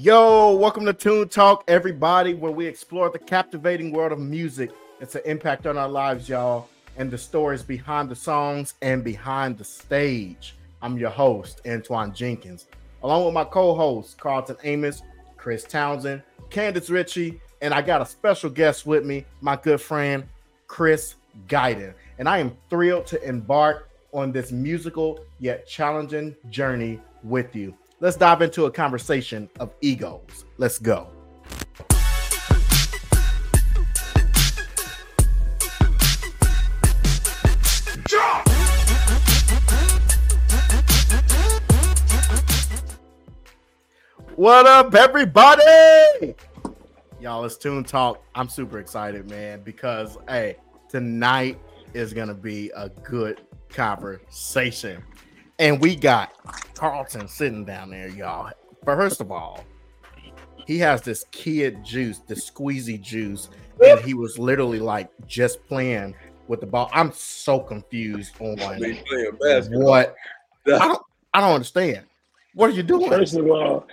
Yo, welcome to Tune Talk, everybody, where we explore the captivating world of music. It's an impact on our lives, y'all, and the stories behind the songs and behind the stage. I'm your host, Antoine Jenkins, along with my co-hosts, Carlton Amos, Chris Townsend, Candace Ritchie, and I got a special guest with me, my good friend, Chris Guyton. And I am thrilled to embark on this musical yet challenging journey with you. Let's dive into a conversation of egos. Let's go. What up, everybody? Y'all, it's Tune Talk. I'm super excited, man, because hey, tonight is gonna be a good conversation. And we got Carlton sitting down there, y'all. First of all, he has this kid juice, the squeezy juice, and he was literally like just playing with the ball. I'm so confused on what I don't, I don't understand. What are you doing? First of all,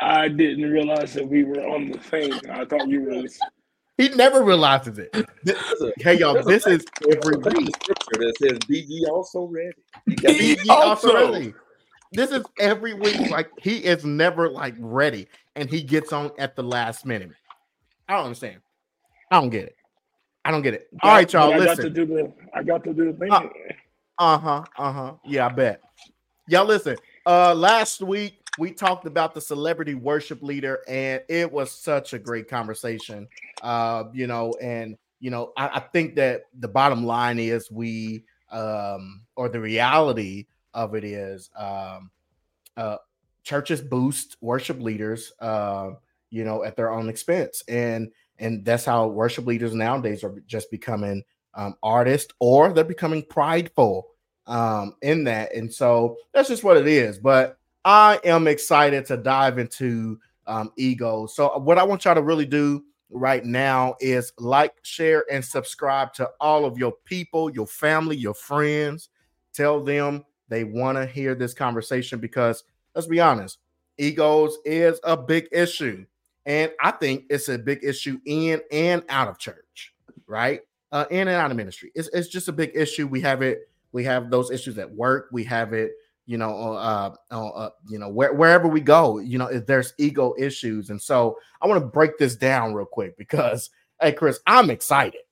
I didn't realize that we were on the thing. I thought you was. He never realizes it. hey y'all, this is every week. Scripture that says, "Be ye also ready." Be ye also ready. This is every week. Like he is never like ready, and he gets on at the last minute. I don't understand. I don't get it. I don't get it. All right, y'all. I listen. got to do the. I got to do the thing. Uh huh. Uh huh. Yeah, I bet. Y'all listen. Uh, last week we talked about the celebrity worship leader, and it was such a great conversation. Uh, you know, and you know, I, I think that the bottom line is we, um, or the reality of it is, um, uh, churches boost worship leaders, uh, you know, at their own expense, and and that's how worship leaders nowadays are just becoming um, artists, or they're becoming prideful um, in that, and so that's just what it is. But I am excited to dive into um, ego. So, what I want y'all to really do right now is like, share, and subscribe to all of your people, your family, your friends. Tell them they want to hear this conversation because let's be honest, egos is a big issue. And I think it's a big issue in and out of church, right? Uh, in and out of ministry. It's, it's just a big issue. We have it, we have those issues at work, we have it you know, uh, uh, you know, where, wherever we go, you know, there's ego issues, and so I want to break this down real quick because, hey, Chris, I'm excited.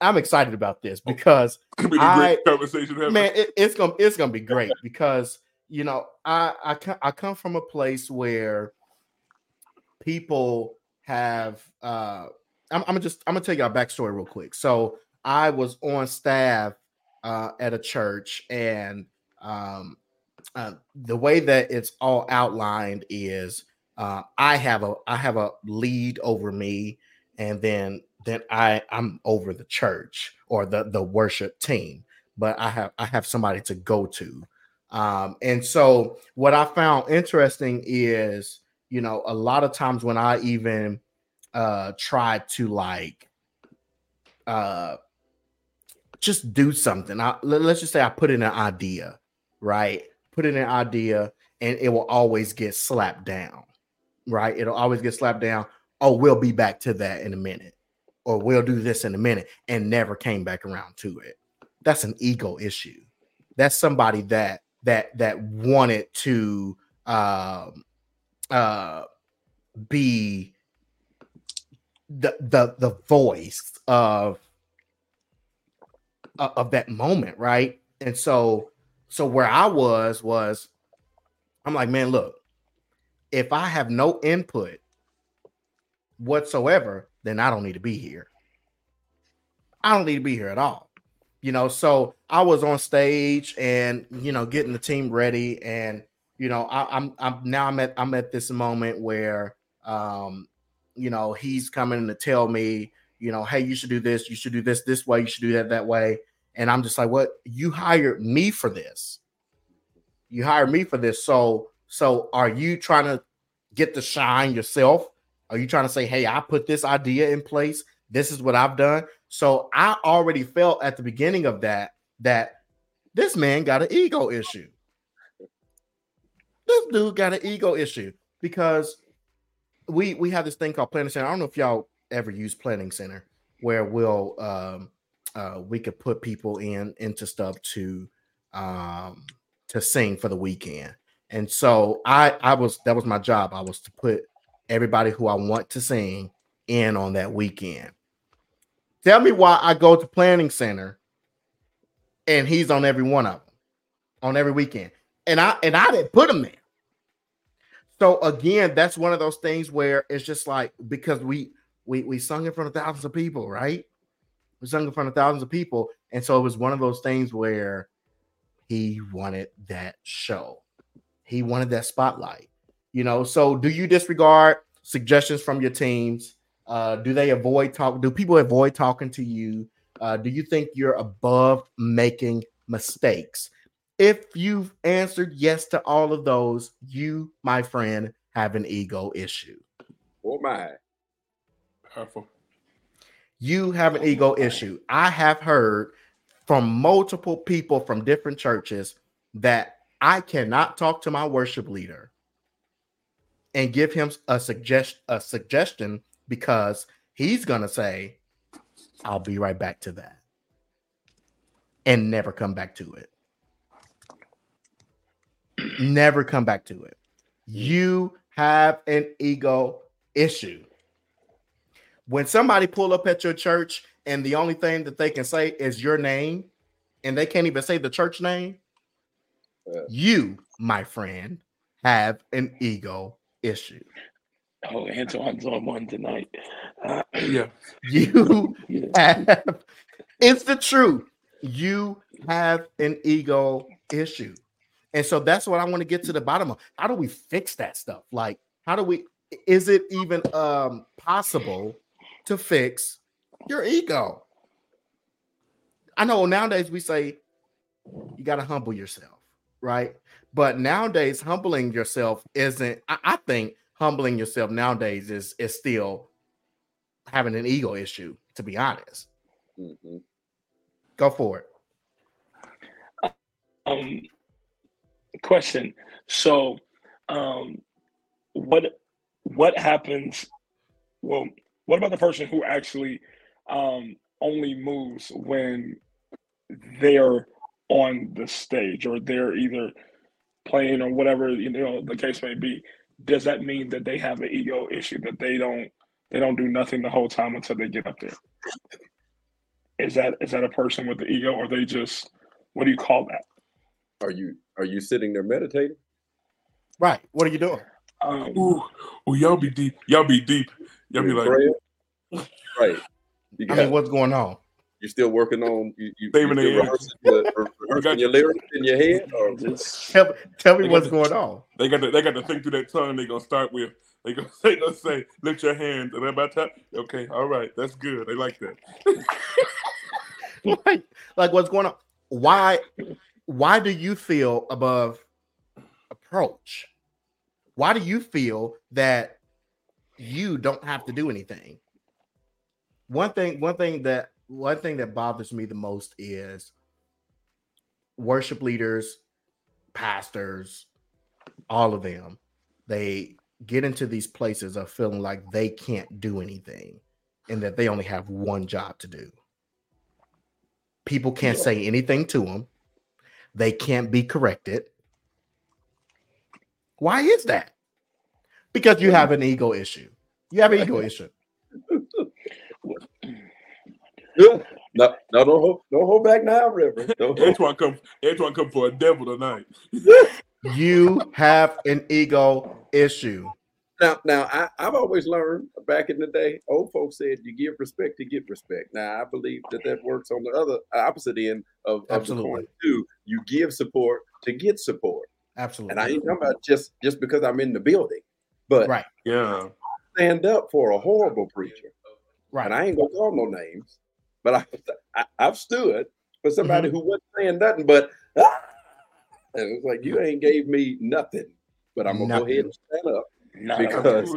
I'm excited about this oh, because be I, conversation. Man, it, it's gonna it's gonna be great because you know I I I come from a place where people have. uh I'm, I'm gonna just I'm gonna tell you a backstory real quick. So I was on staff uh, at a church and um, uh, the way that it's all outlined is uh, I have a I have a lead over me, and then then I I'm over the church or the the worship team, but I have I have somebody to go to, um, and so what I found interesting is you know a lot of times when I even uh, try to like uh, just do something, I, let's just say I put in an idea, right? Put in an idea and it will always get slapped down, right? It'll always get slapped down. Oh, we'll be back to that in a minute, or we'll do this in a minute, and never came back around to it. That's an ego issue. That's somebody that that that wanted to um, uh, be the the the voice of of that moment, right? And so so where I was was I'm like, man, look, if I have no input whatsoever, then I don't need to be here. I don't need to be here at all. You know, so I was on stage and you know getting the team ready, and you know I, am I'm, I'm now I'm at I'm at this moment where um you know he's coming to tell me you know hey you should do this you should do this this way you should do that that way and I'm just like, what? You hired me for this. You hired me for this. So, so are you trying to get the shine yourself? Are you trying to say, hey, I put this idea in place? This is what I've done. So I already felt at the beginning of that that this man got an ego issue. This dude got an ego issue because we we have this thing called planning center. I don't know if y'all ever use planning center where we'll um uh we could put people in into stuff to um to sing for the weekend. And so I I was that was my job. I was to put everybody who I want to sing in on that weekend. Tell me why I go to planning center and he's on every one of them on every weekend. And I and I didn't put him there. So again, that's one of those things where it's just like because we we we sung in front of thousands of people, right? We sung in front of thousands of people, and so it was one of those things where he wanted that show. He wanted that spotlight. You know, so do you disregard suggestions from your teams? Uh, do they avoid talk? Do people avoid talking to you? Uh, do you think you're above making mistakes? If you've answered yes to all of those, you, my friend, have an ego issue. Oh my. Powerful. You have an ego issue. I have heard from multiple people from different churches that I cannot talk to my worship leader and give him a suggest a suggestion because he's gonna say, I'll be right back to that. And never come back to it. never come back to it. You have an ego issue. When somebody pull up at your church and the only thing that they can say is your name and they can't even say the church name, Yeah. you, my friend, have an ego issue. Oh, Antoine's on one tonight. Uh, Yeah. You yeah. have it's the truth. You have an ego issue. And so that's what I want to get to the bottom of. How do we fix that stuff? Like, how do we is it even um possible to fix your ego? I know nowadays we say you got to humble yourself, right? But nowadays, humbling yourself isn't, I, I think humbling yourself nowadays is is still having an ego issue, to be honest. Mhm. Go for it. Um, question. So, um, what what happens? Well, what about the person who actually um, only moves when they're on the stage or they're either playing or whatever you know the case may be? Does that mean that they have an ego issue that they don't they don't do nothing the whole time until they get up there? Is that is that a person with the ego, or they just what do you call that? Are you are you sitting there meditating? Right. What are you doing? Um, Ooh, ooh, y'all be deep. Y'all be deep. Y'all be like, praying? right. You I mean, what's going on? You're still working on you, you, you Saving still the rehearsing, your, rehearsing your lyrics in your head? Or just Tell, tell me what's the- going on. they got to, they got to think through that tongue. They gonna start with. They gonna, they gonna say, lift your hands, and about that. Okay, all right, that's good. They like that. like, like what's going on? Why why do you feel above approach? Why do you feel that you don't have to do anything? One thing, one thing that one thing that bothers me the most is worship leaders, pastors, all of them, they get into these places of feeling like they can't do anything and that they only have one job to do. People can't say anything to them. They can't be corrected. Why is that? Because you have an ego issue. You have an ego issue. no, no, don't hold, don't hold back now, Reverend. Don't hold- Antoine come, Antoine come for a devil tonight. You have an ego issue. Now, now I, I've always learned back in the day, old folks said you give respect to get respect. Now I believe that that works on the other opposite end of, of the coin too. You give support to get support, Absolutely. and I ain't talking about just just because I'm in the building, but Right. Yeah, stand up for a horrible preacher. right. And I ain't gonna call no names, but I, I I've stood for somebody Mm-hmm. who wasn't saying nothing but ah! and it's like you ain't gave me nothing, but I'm gonna go ahead and stand up not because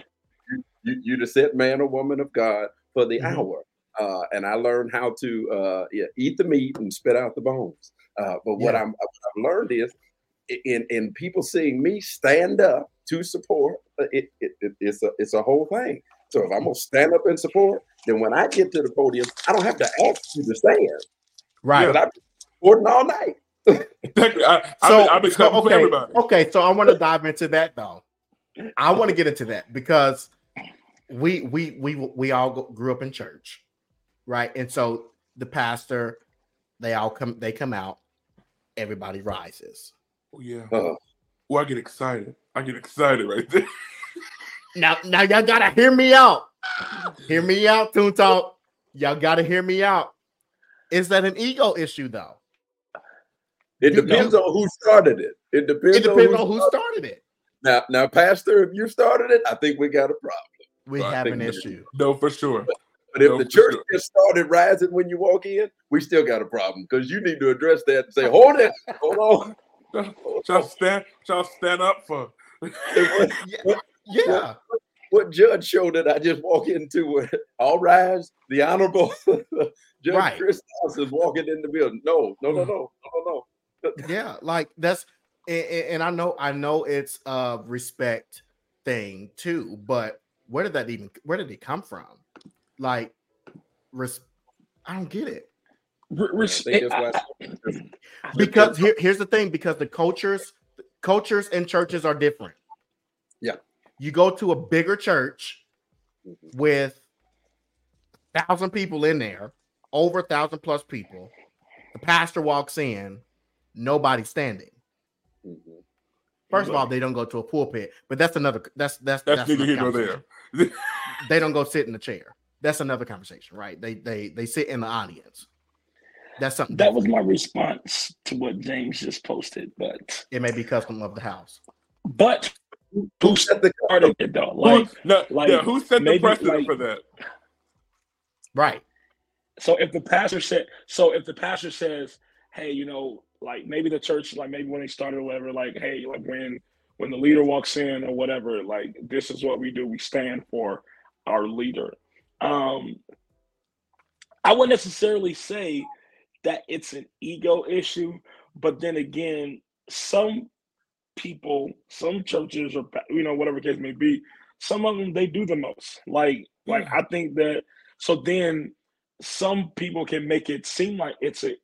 you you the set man or woman of God for the Mhm. hour. Uh, and I learned how to uh, yeah, eat the meat and spit out the bones. Uh, but what Yeah. I'm what I've learned is in in people seeing me stand up to support, uh, it, it, it, it's a it's a whole thing. So if I'm gonna stand up and support, then when I get to the podium, I don't have to ask you to stand. Right. But I've been supporting all night. Exactly. I, So, I've been so, coming for okay, everybody. okay. So I want to dive into that though. I want to get into that because we we we we all grew up in church, right? And so the pastor, they all come, they come out, everybody rises. Oh, yeah. Uh, Oh, I get excited. I get excited right there. Now, now y'all gotta hear me out. Hear me out, Tune Talk. Y'all gotta hear me out. Is that an ego issue though? it You- depends on who started it. It depends, It depends on on who started it. Now, now, Pastor, if you started it, I think we got a problem. We I have an issue. no, for sure. But if No, the church sure. just started rising when you walk in, we still got a problem because you need to address that and say, "Hold it, hold on." Hold Y'all stand, y'all stand up for. Yeah. What judge show did I just walk into? It? All rise, the honorable Judge Right. Chris House is walking in the building. No, no, no, mm. no, no, no. yeah like that's and, and and i know i know it's a respect thing too but where did that even where did it come from like res, i don't get it Re- I res- think I- that's why. because here, here's the thing because the cultures cultures and churches are different Yeah. you go to a bigger church Mhm, with thousand people in there over a thousand plus people the pastor walks in nobody standing mhm. First of all, they don't go to a pulpit, but that's another. That's that's That's neither another here nor there. They don't go sit in the chair. That's another conversation, right? They they they sit in the audience. That's something. that was my response to what James just posted, but It may be custom of the house. but who Who set the started it though? Who, Like no, like, yeah, who set the precedent like- for that? Right. So if the pastor said, so if the pastor says, hey, you know, like maybe the church, like maybe when they started or whatever, like, hey, like when when the leader walks in or whatever, like this is what we do. We stand for our leader. Um, I wouldn't necessarily say that it's an ego issue, but then again, some people, some churches, or you know, whatever case may be, some of them they do the most. Like, like I think that. So then, some people can make it seem like it's an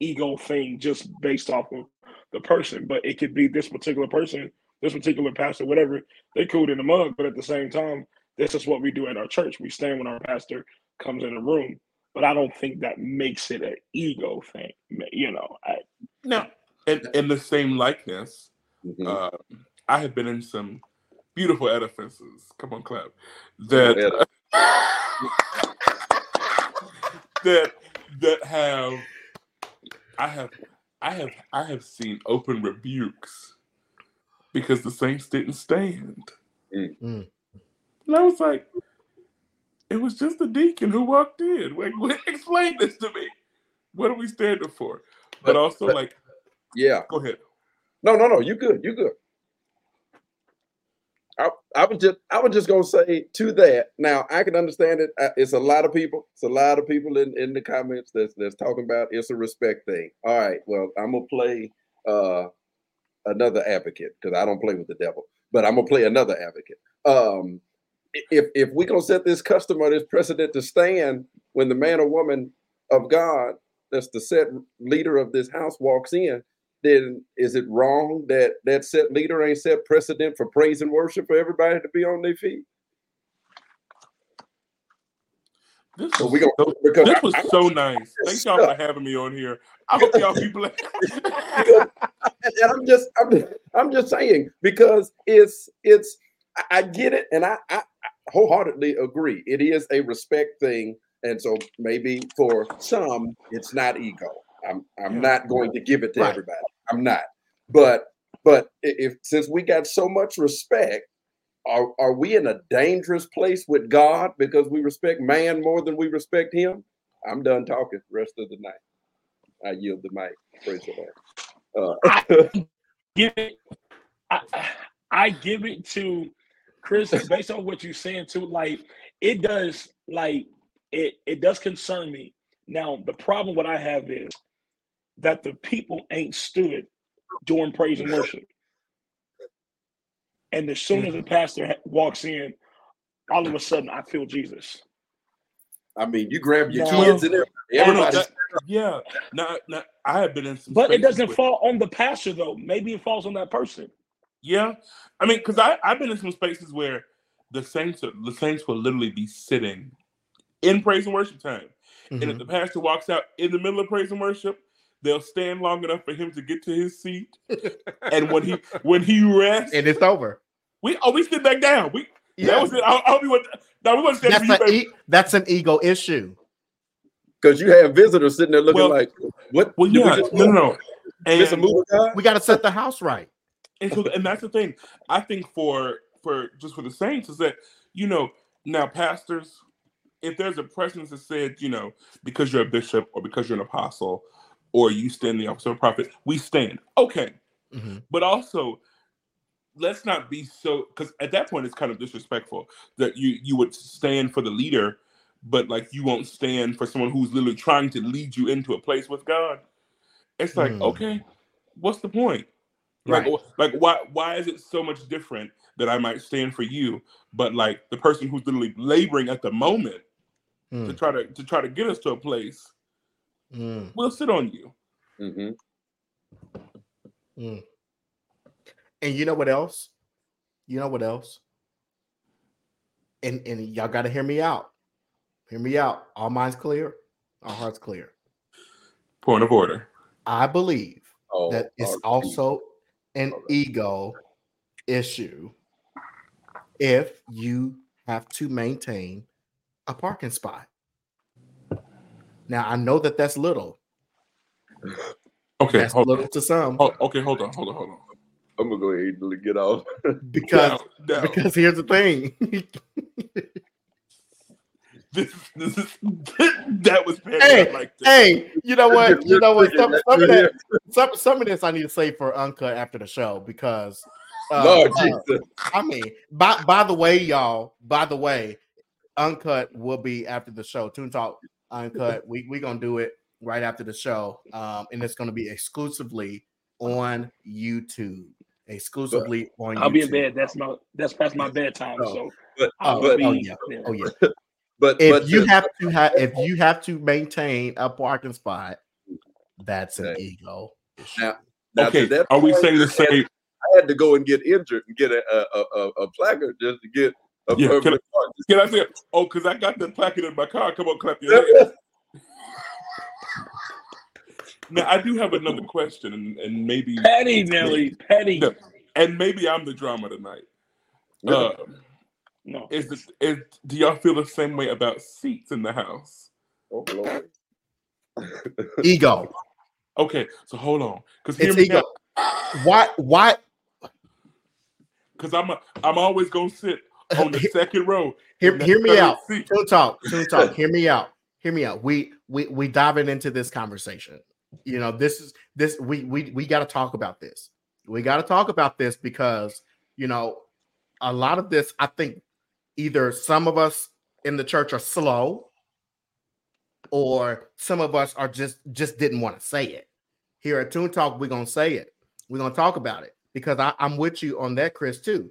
ego thing just based off of the person, but it could be this particular person, this particular pastor, whatever. They cool in the mug, but at the same time, this is what we do at our church. We stand when our pastor comes in the room. But I don't think that makes it an ego thing. You know, I, No. In, in the same likeness, Mhm. uh, I have been in some beautiful edifices. Come on, clap. That that that have I have I have I have seen open rebukes because the saints didn't stand. Mm. Mm. And I was like, it was just the deacon who walked in. Like, explain this to me. What are we standing for? But, But- also, but- like, Yeah. go ahead. No, no, no. You good. You good. I, I was just I was just gonna say to that. Now I can understand it. Uh, It's a lot of people. It's a lot of people in, in the comments that's that's talking about it's a respect thing. All right. Well, I'm gonna play uh another advocate because I don't play with the devil, but I'm gonna play another advocate. Um, if if we gonna set this custom or this precedent to stand when the man or woman of God that's the set leader of this house walks in, then is it wrong that that set leader ain't set precedent for praise and worship for everybody to be on their feet? This So was, we gonna so, this I- was I'm- so nice. Thank y'all for having me on here. I hope y'all be blessed. because- and I'm just I'm I'm just saying because it's it's I- I get it and I, I I wholeheartedly agree. It is a respect thing, and so maybe for some it's not ego. I'm I'm Yeah. not going to give it to Right. everybody. I'm not. But but if since we got so much respect, are are we in a dangerous place with God because we respect man more than we respect Him? I'm done talking. Rest of the night, I yield the mic. Praise the Lord. Uh, give it I, I give it to Chris based on what you're saying too. Like it does like it it does concern me. Now the problem what I have is that the people ain't stood during praise and worship. and as soon as the mm-hmm. pastor walks in, all of a sudden I feel Jesus. I mean, you grab your No. kids and everybody. That- yeah. Now, now, I have been in some. But it doesn't where- fall on the pastor though. Maybe it falls on that person. Yeah, I mean, because I I've been in some spaces where the saints are- the saints will literally be sitting in praise and worship time, and if Mhm. the pastor walks out in the middle of praise and worship, they'll stand long enough for him to get to his seat, and when he when he rests, and it's over. we oh we sit back down. We yeah. that was it. I, I we want no we want to That's you, an e- that's an ego issue. because you have visitors sitting there looking Well- like, what? Well, did we just no, no, no. Miss a And, move of God? We got to set the house right. And so and that's the thing. I think for for just for the saints is that you know now pastors, if there's a presence that said you know because you're a bishop or because you're an apostle or you stand in the office of a prophet, we stand. Okay, Mhm. but also let's not be so because at that point it's kind of disrespectful that you you would stand for the leader but like you won't stand for someone who's literally trying to lead you into a place with god it's like Mm. okay what's the point Right. wh- like why why is it so much different that i might stand for you but like the person who's literally laboring at the moment to Mm, try to to try to get us to a place mm, we'll sit on you hmm mm. And you know what else? You know what else? And and y'all got to hear me out. Hear me out. All minds clear. All hearts clear. point of order I believe Oh, that it's also an ego issue if you have to maintain a parking spot. Now I know that that's little. okay That's hold, little to some hold- okay hold on hold on hold on I'm gonna go ahead and get off. because Now- now- because here's the thing. This, this is that was petty. Hey, I liked it. hey, you know what? You know what? Some, some of that, some, some of this I need to say for uncut after the show because uh, Lord uh, Jesus. I mean, by by the way, y'all, by the way, uncut will be after the show. Tune Talk Uncut. We we gonna do it right after the show, um, and it's gonna be exclusively on YouTube. Exclusively on. I'll be in bed. That's my that's past my bedtime. Oh. So But I'll Oh, but be oh yeah, oh yeah. but If but you the- have to have, if you have to maintain a parking spot, that's an Okay. ego. now, now Okay, that are we saying the I had- same? I had to go and get injured and get a a, a, a placard just to get a Yeah, can permanent park. Can I say? Oh, because I got the placard in my car. Come on, clap your hands. Now I do have another question, and, and maybe Petty, Nelly. Petty. No. and maybe I'm the drama tonight. Yeah. No. is, this, is do y'all feel the same way about seats in the house? Oh, Lord. Ego. Okay, so hold on, because hear It's me ego. out. Why? Why? Because I'm a, I'm always gonna sit on the second row. Hear, hear me out. seat. Tune talk. Tune talk. Hear me out. Hear me out. We we we diving into this conversation. You know, this is this we we we got to talk about this. We got to talk about this because you know a lot of this. I think either some of us in the church are slow, or some of us are just just didn't want to say it. Here at Tune Talk, we're gonna say it. We're gonna talk about it because I, I'm with you on that, Chris. Too.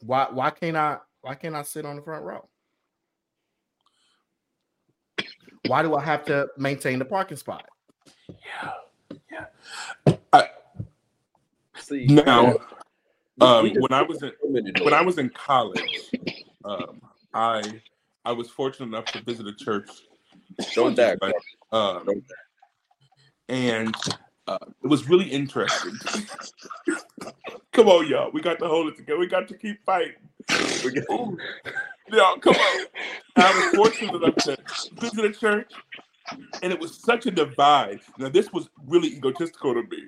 Why why can't I why can't I sit on the front row? Why do I have to maintain the parking spot? Yeah yeah I, See Now, we- um, when I was in when I was in college, um, I I was fortunate enough to visit a church, don't die. but, um, and uh, it was really interesting. come on, y'all, we got to hold it together. We got to keep fighting. Ooh. Y'all, come on. I was fortunate enough to visit a church, and it was such a divide. Now, this was really egotistical to me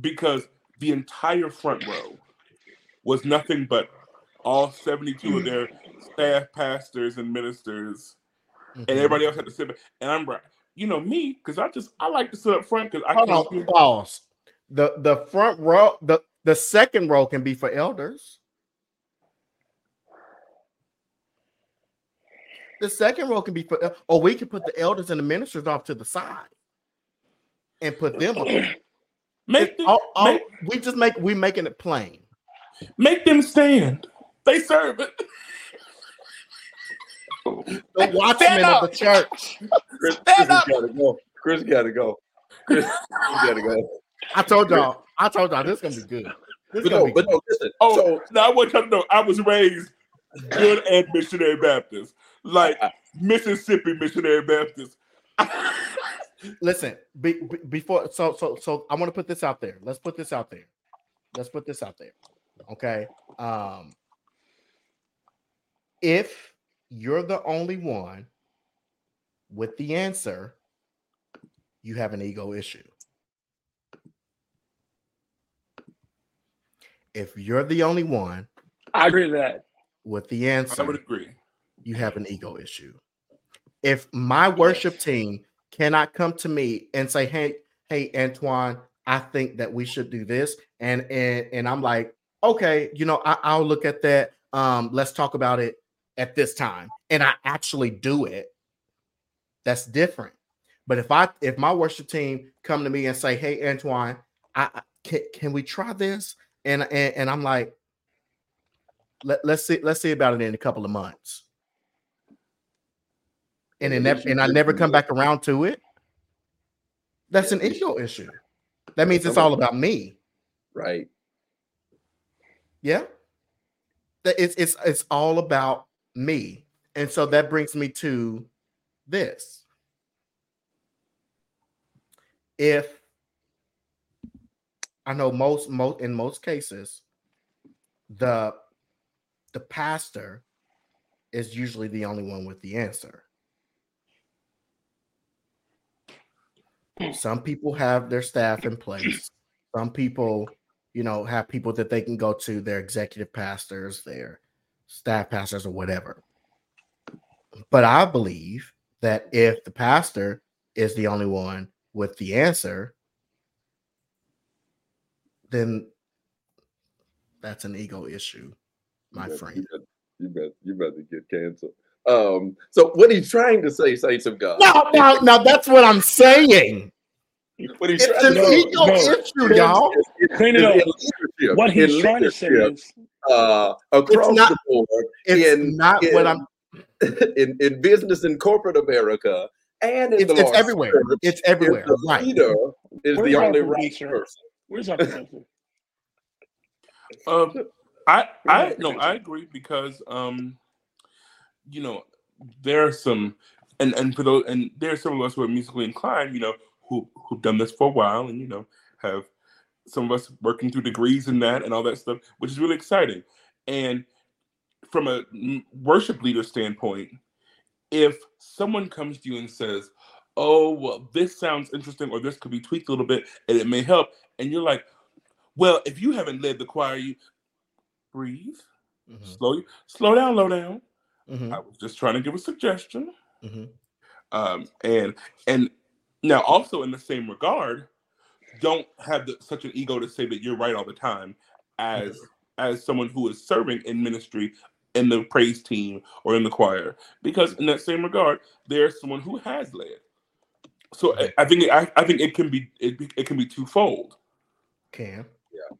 because the entire front row was nothing but all 72 of their staff pastors and ministers, and Mhm. everybody else had to sit back. And I'm right, you know me, because I just I like to sit up front because I Hold can't on, pause. The the front row, the the second row can be for elders. The second row can be for, or we can put the elders and the ministers off to the side and put them. up. Make the, all- all- make- we just make we making it plain. Make them stand. They serve it. The watchmen of the church. Chris, Stand Chris gotta go. Chris gotta go. Chris, Chris gotta go. I told y'all. I told y'all this is gonna be good. This But gonna no, be but good. no, listen. Oh, So now I want y'all to know I was raised good and missionary Baptist, like Mississippi missionary Baptist. Listen, be, be- before so so so I want to put this out there. Let's put this out there. Let's put this out there. Okay. Um if you're the only one with the answer, you have an ego issue. If you're the only one I agree with that. with the answer, I would agree. you have an ego issue. If my worship team cannot come to me and say, "Hey, hey, Antoine, I think that we should do this," and and and I'm like, "Okay, you know, I, I'll look at that. Um, let's talk about it at this time," and I actually do it. That's different. But if I if my worship team come to me and say, "Hey, Antoine, I, can, can we try this?" and and, and I'm like, Let, let's see let's see about it in a couple of months and never, and I never come back around to it. That's an ego issue. That means it's all about me. right. Yeah. That it's it's it's all about me. And so that brings me to this. If I know most most in most cases, the the pastor is usually the only one with the answer. Hmm. Some people have their staff in place. Some people, you know, have people that they can go to, their executive pastors, their staff pastors, or whatever. But I believe that if the pastor is the only one with the answer, then that's an ego issue, my You bet- friend. You bet, you bet, you bet get canceled. Um, so what he's trying to say, saints of God. No, no, no, that's what I'm saying. What he's It's trying an no, ego no. issue, y'all. Is- Clean it is up. What he's trying to say leadership, is uh, across not- the board It's in not in, what I'm in in business in corporate America and in it's, the it's everywhere. church, It's everywhere. the Right. leader is Where's the only right producer? person. where's our producer? Um, I I no, I agree because um, you know, there are some, and and for those, and there are some of us who are musically inclined, you know, who who've done this for a while, and you know, have some of us working through degrees in that and all that stuff, which is really exciting. And from a worship leader standpoint, if someone comes to you and says, "Oh, well, this sounds interesting," or this could be tweaked a little bit, and it may help, and you're like, "Well, if you haven't led the choir, you breathe, Mhm, slow, slow down, low down." mhm, I was just trying to give a suggestion. mhm. Um, and and now also in the same regard, don't have the, such an ego to say that you're right all the time as as someone who is serving in ministry in the praise team or in the choir because in that same regard there's someone who has led so I, I think I, I think it can be it, it can be twofold Cam. Yeah,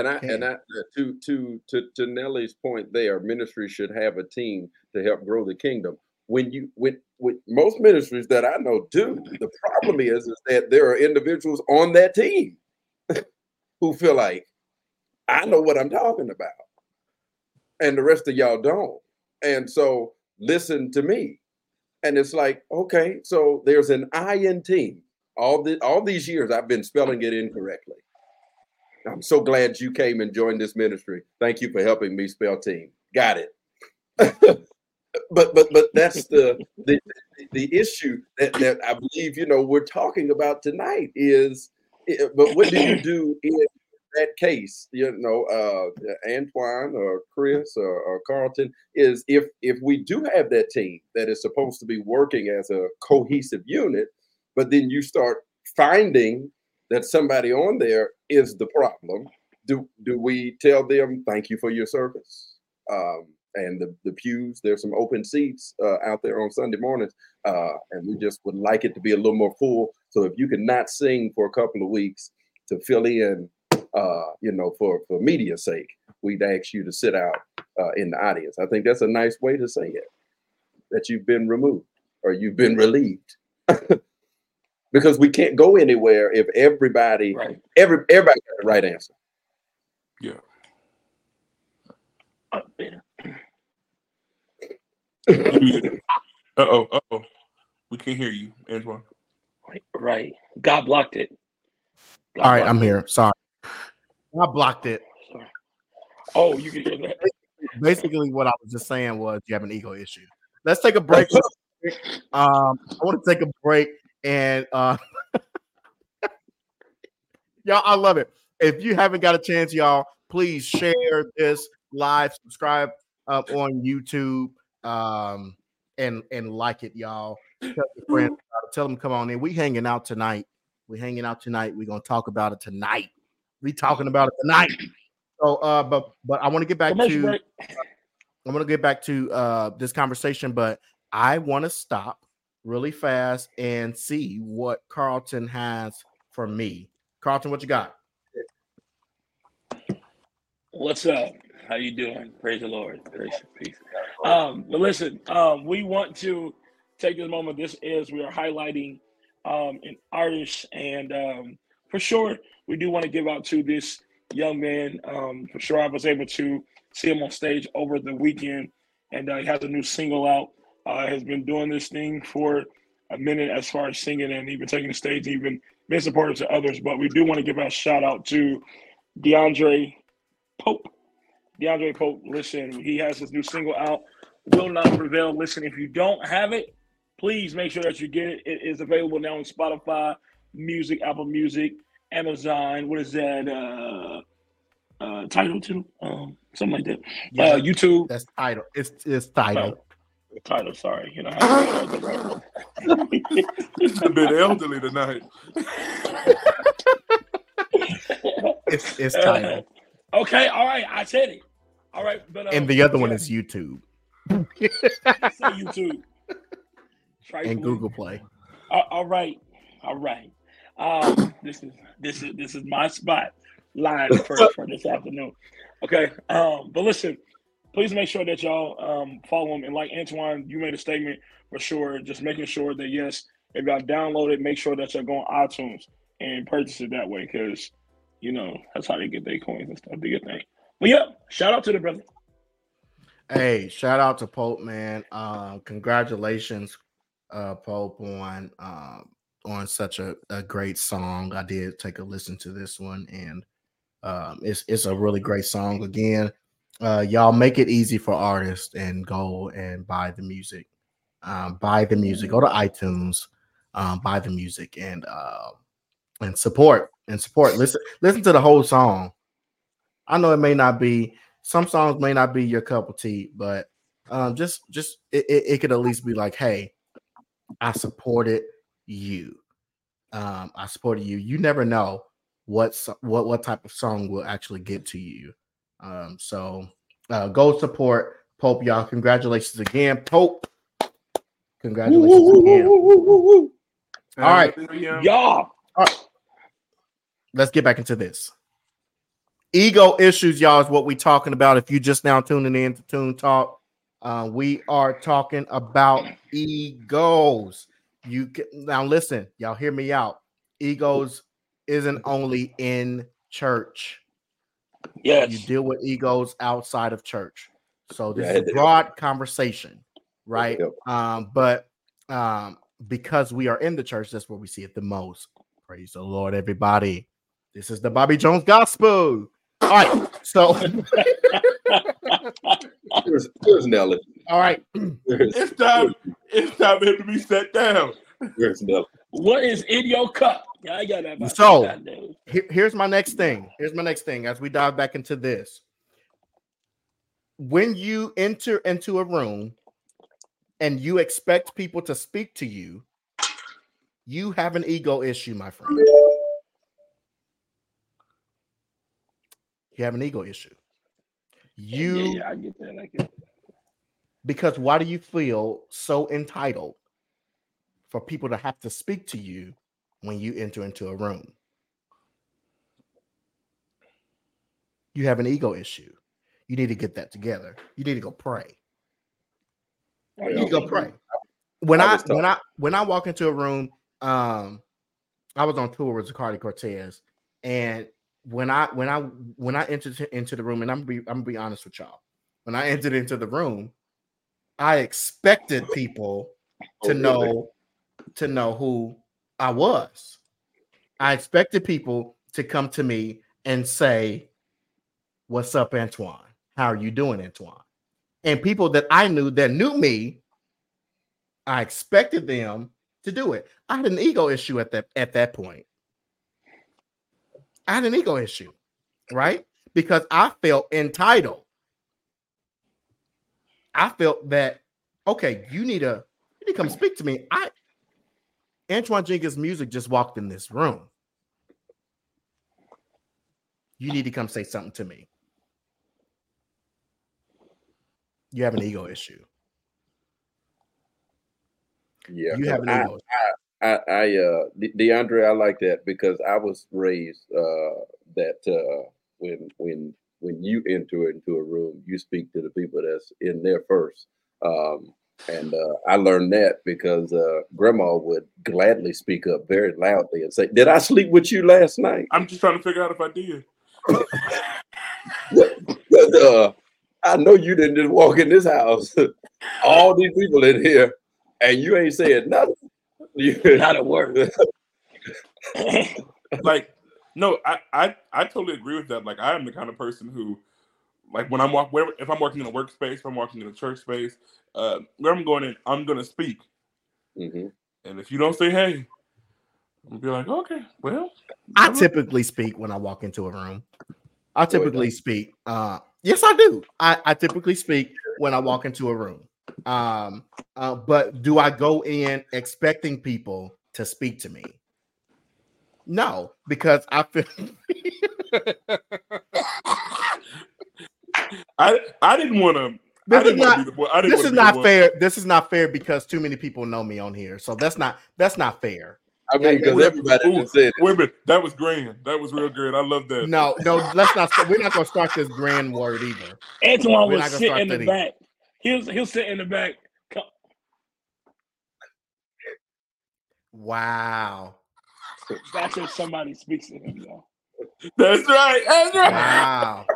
and I Okay. and I uh, to to to to Nellie's point there, ministry should have a team to help grow the kingdom. When you with with most ministries that I know do, the problem is is that there are individuals on that team who feel like I know what I'm talking about, and the rest of y'all don't. And so listen to me. And it's like, okay, so there's an I in team. All the all these years I've been spelling it incorrectly. I'm so glad you came and joined this ministry. Thank you for helping me spell team. Got it. but but but that's the the the issue that, that I believe you know we're talking about tonight is eh, but what do you do in that case you know uh Antoine or Chris or, or Carlton is if if we do have that team that is supposed to be working as a cohesive unit but then you start finding that somebody on there is the problem, do do we tell them thank you for your service? Um, and the, the pews, there's some open seats uh, out there on Sunday mornings, uh, and we just would like it to be a little more full. So if you could not sing for a couple of weeks to fill in uh, you know, for for media's sake, we'd ask you to sit out uh, in the audience. I think that's a nice way to say it that you've been removed or you've been relieved. because we can't go anywhere if everybody Right. every everybody got the right answer. Yeah. Yeah. Uh oh. Uh oh. We can't hear you, Antoine. Right, right. God blocked it. God All right, I'm it. here. Sorry. I blocked it. Sorry. Oh, you can hear that. Basically, what I was just saying was you have an ego issue. Let's take a break. um, I want to take a break and uh y'all, I love it. If you haven't got a chance, y'all, please share this live, subscribe up on YouTube, um, and and like it, y'all. Tell your friends, about it. tell them come on in. We hanging out tonight. We hanging out tonight. We're gonna talk about it tonight. We talking about it tonight. So, uh, but but I want to get back Commercial to break. I'm gonna get back to uh this conversation, but I want to stop really fast and see what Carlton has for me. Carlton, what you got? What's up? How you doing? Praise the Lord. Grace peace. Um, but listen, um, we want to take this moment. This is we are highlighting um, an artist, and um, for sure, we do want to give out to this young man. Um, for sure, I was able to see him on stage over the weekend, and uh, he has a new single out. Uh, has been doing this thing for a minute as far as singing and even taking the stage, even being supportive to others. But we do want to give a shout out to DeAndre Pope. DeAndre Pope, listen, he has his new single out, Will Not Prevail. Listen, if you don't have it, please make sure that you get it. It is available now on Spotify, Music, Apple Music, Amazon. What is that? Uh, uh, title too? Um, something like that. Uh, YouTube. that's title. It's it's title. Title, sorry. You know, I have to It's a bit elderly tonight. It's it's title. okay, all right, I said it. All right, but uh, And the other one is YouTube say YouTube Trifling. and Google Play. All- all right, all right. Um, this is this is this is my spot live for, for this afternoon. Okay. Um, but listen, please make sure that y'all um follow him and like Antoine, you made a statement for sure. Just making sure that yes, if y'all download it, make sure that y'all go on iTunes and purchase it that way because you know that's how they get their coins and stuff. Do your thing. But yeah, shout out to the brother. Hey, shout out to Pope, man. Uh, congratulations, uh, Pope, on um on such a, a great song. I did take a listen to this one, and um, it's it's a really great song. Again, uh, y'all make it easy for artists and go and buy the music. Um, buy the music. Go to iTunes, um, buy the music, and uh, and support and support. Listen, listen to the whole song. I know it may not be some songs may not be your cup of tea, but um, just just it, it, it could at least be like, hey, I supported you. Um, I supported you. You never know what what what type of song will actually get to you. Um, so uh, go support Pope, y'all. Congratulations again, Pope. Congratulations again. All right. Y'all. let's get back into this. Ego issues, y'all, is what we're talking about. If you just now tuning in to Tune Talk, uh, we are talking about egos. You can, now listen, y'all hear me out. Egos isn't only in church. Yes. You deal with egos outside of church. So this Yeah, is a broad conversation, right? Yep. Um, but um, because we are in the church, that's where we see it the most. Praise the Lord, everybody. This is the Bobby Jones Gospel. All right. So, Here's, here's Nelly. all right. Here's, It's time. It's time for him to be set down. here's Nelly. What is in your cup? I got that. about- So- Goddamn. Here- here's my next thing. Here's my next thing as we dive back into this. When you enter into a room and you expect people to speak to you, you have an ego issue, my friend. You have an ego issue. You yeah, yeah, I get that. I get that. because why do you feel so entitled for people to have to speak to you when you enter into a room? you have an ego issue. You need to get that together. You need to go pray. You need to go pray. When I I, when I when I walk into a room, um, I was on tour with Zacardi Cortez, and when I when I when I entered into the room, and I'm be I'm gonna be honest with y'all, when I entered into the room, I expected people oh, to Oh, really? know to know who I was. I expected people to come to me and say, What's up, Antoine? How are you doing, Antoine? And people that I knew that knew me, I expected them to do it. I had an ego issue at that at that point. I had an ego issue, right? Because I felt entitled. I felt that okay, you need to you need to come speak to me. I Antoine Jenkins music just walked in this room. You need to come say something to me. You have an ego issue. Yeah, You have an I- ego. I, I uh De- DeAndre, I like that because I was raised uh that uh when when when you enter into a room, you speak to the people that's in there first. Um and uh, I learned that because uh, Grandma would gladly speak up very loudly and say, "Did I sleep with you last night?" I'm just trying to figure out if I did. But, uh, I know you didn't just walk in this house, all these people in here, and you ain't said nothing. You, Not a word. like no I, I i totally agree with that like i am the kind of person who like when i'm walk where if i'm working in a workspace if i'm working in a church space uh where i'm going in i'm gonna speak Mhm. and if you don't say hey i'm be like okay well I I'm- typically speak when I walk into a room. I typically speak. Uh, yes, I do. I, I typically speak when I walk into a room. Um, uh, but do I go in expecting people to speak to me? No, because I feel i i didn't want to This is didn't want not- to be the boy. I didn't this is not fair. This is not fair because too many people know me on here. So that's not that's not fair. I mean, because Ooh, everybody ooh, said it. Wait a minute, that was grand. That was real good. I love that. No, no, let's not. We're not going to start this grand word either. Antoine We're was not sitting in the that back. He'll he'll sit in the back. Wow, That's if somebody speaks to him, though. That's right. That's right. wow.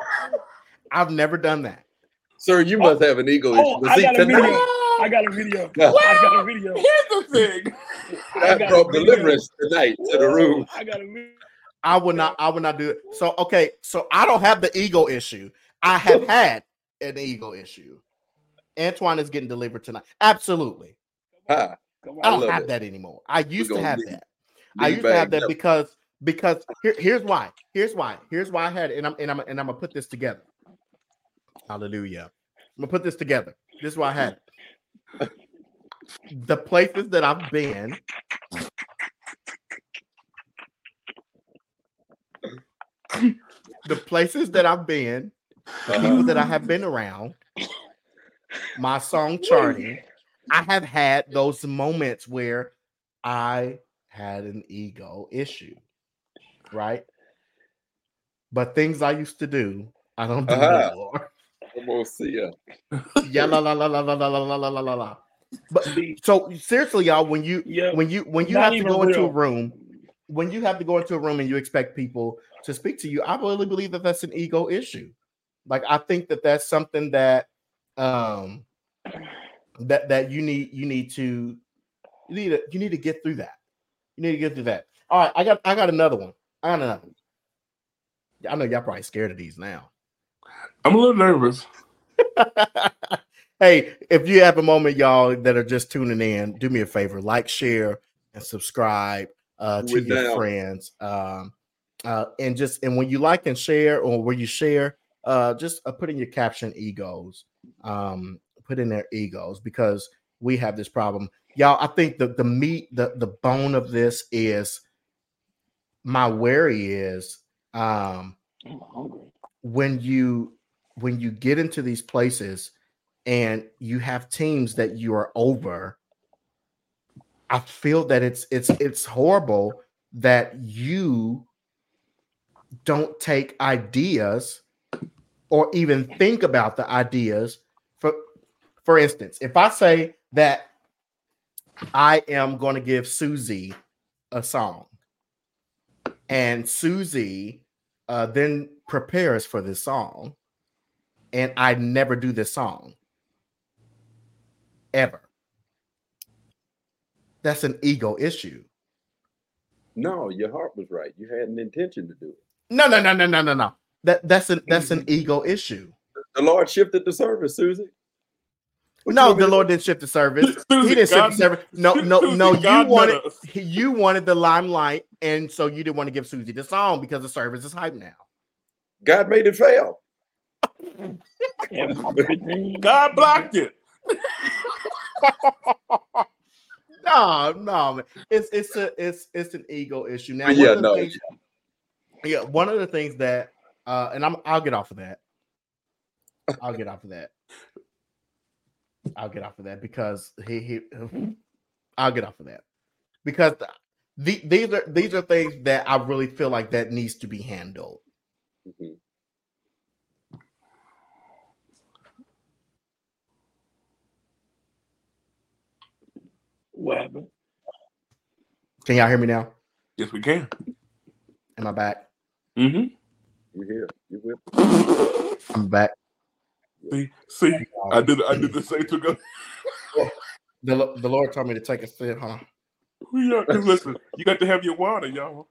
I've never done that. Sir, you must oh. have an ego oh, issue. Oh, But I got a video. I got a video. I got a video. Here's the thing. I that got brought deliverance tonight to the room. I got a video. I would not. I would not do it. So okay. So I don't have the ego issue. I have had an ego issue. Antoine is getting delivered tonight. Absolutely. Ha, Come I don't love have it. that anymore. I used to have leave- that. I used to have that up. because because here, here's why. Here's why. Here's why I had it. And I'm and I'm and I'm gonna put this together. Hallelujah. I'm gonna put this together. This is why I had it. The places that I've been, the places that I've been, the people that I have been around, my song charting, I have had those moments where I had an ego issue, right? But things I used to do, I don't do Uh-huh. anymore. Come on, see ya. Yeah, la la la la la la la la la la la la. But so seriously, y'all, when you yeah, when you when you have to go into a room, when you have to go into a room and you expect people to speak to you, I really believe that that's an ego issue. Like I think that that's something that um that that you need you need to you need to you need to get through that. You need to get through that. All right, I got I got another one. I got another. One. I know y'all probably scared of these now. I'm a little nervous. hey, if you have a moment, y'all that are just tuning in, do me a favor, like, share, and subscribe uh, to your friends. Um, uh, and just and when you like and share, or where you share, uh, just uh, put in your caption egos. Um, put in their egos because we have this problem, y'all. I think the the meat, the the bone of this is my worry is um when you when you get into these places and you have teams that you are over i feel that it's it's it's horrible that you don't take ideas or even think about the ideas. For for instance, if I say that I am going to give Susie a song, and Susie uh, then prepares for this song, and I never do this song ever. That's an ego issue. No, your heart was right. You had an intention to do it. No, no, no, no, no, no, no. That that's an that's an mm-hmm. ego issue. The Lord shifted the service, Susie. What no, you want me the Lord didn't shift the service. Susie, he didn't shift the service. No, no, Susie, no. You God wanted you wanted the limelight, and so you didn't want to give Susie the song because the service is hype now. God made it fail. God blocked it. No, no, man. It's it's a it's it's an ego issue. Now, yeah, no, things- yeah, one of the things that uh and I'm I'll get off of that. I'll get off of that. I'll get off of that because he he I'll get off of that. Because the, these are these are things that I really feel like that needs to be handled. Mhm. What happened? Can y'all hear me now? Yes, we can. Am I back? Mm-hmm. You here? You with? I'm back. See, see, I did, I did the same to go. The, the Lord told me to take a sip, huh? Yeah, 'cause listen, you got to have your water, y'all.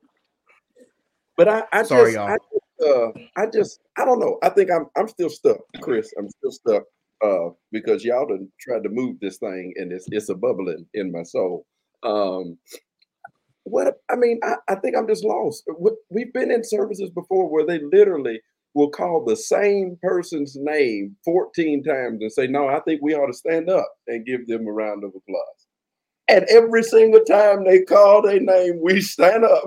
But I, I Sorry, just, y'all. I just, uh, I just, I don't know. I think I'm, I'm still stuck, Chris. I'm still stuck, uh, because y'all done tried to move this thing, and it's, it's a bubbling in my soul. Um, what I mean, I, I think I'm just lost. We- We've been in services before where they literally will call the same person's name 14 times and say, "No, I think we ought to stand up and give them a round of applause." And every single time they call their name, we stand up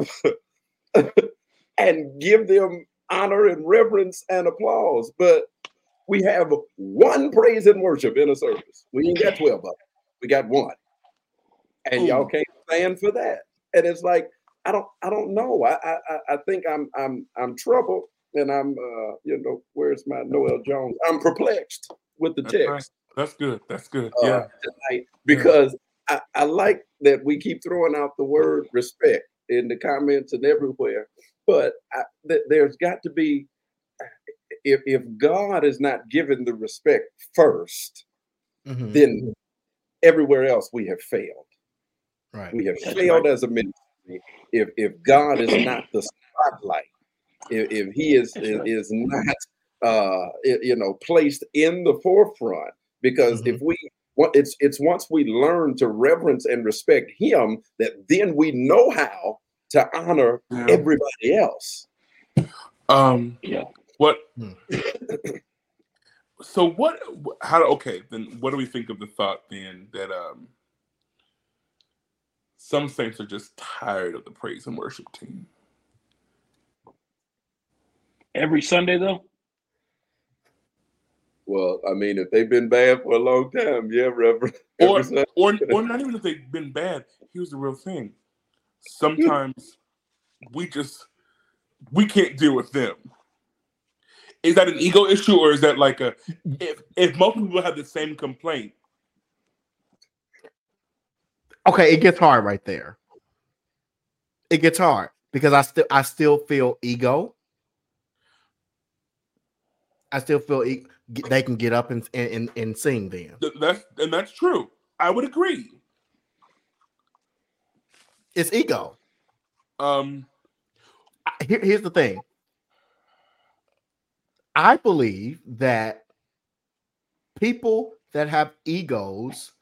and give them honor and reverence and applause. But we have one praise and worship in a service. We ain't got 12 of them. We got one. And y'all can't stand for that. And it's like, I don't I don't know. I I, I- I think I'm I'm I'm troubled and I'm uh you know, where's my Noel Jones? I'm perplexed with the That's text right. That's good. That's good. uh, Yeah. tonight because I, I like that we keep throwing out the word respect in the comments and everywhere. But I, th- there's got to be, if, if God is not given the respect first, Mhm. then everywhere else we have failed. Right. We have That's failed as a ministry if if God is not the spotlight, if, if He is is, right. is not uh you know placed in the forefront. Because if we what it's it's once we learn to reverence and respect Him that then we know how to honor Yeah. everybody else. Um. Yeah. What? Hmm. so what? How? Okay. Then what do we think of the thought then that um some saints are just tired of the praise and worship team? Every Sunday though. Well, I mean, if they've been bad for a long time, yeah, Reverend. Or, or, or not even if they've been bad. Here's the real thing. Sometimes we just we can't deal with them. Is that an ego issue, or is that like a if if most people have the same complaint? Okay it gets hard right there. It gets hard because i still i still feel ego. I still feel e- they can get up and and, and, sing then. Th- That's and that's true. I would agree. it's ego. Um, here- here's the thing. I believe that people that have egos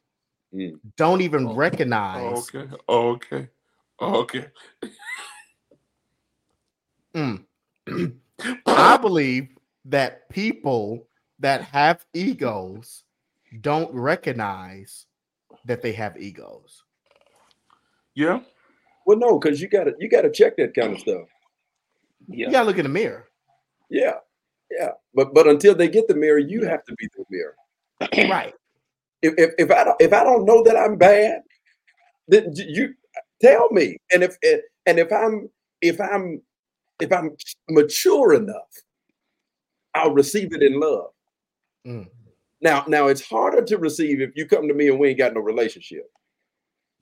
Mm. don't even Oh, recognize okay, okay, okay. Mm. I believe that people that have egos don't recognize that they have egos. Yeah, Well, no, because you gotta you gotta check that kind of stuff. Yeah. You gotta look in the mirror. Yeah, yeah. But but until they get the mirror, you have to be the mirror. Right. If if, if I don't if I don't know that I'm bad, then you tell me. And if and if I'm if I'm if I'm mature enough I'll receive it in love. Mm. Now, now it's harder to receive if you come to me and we ain't got no relationship.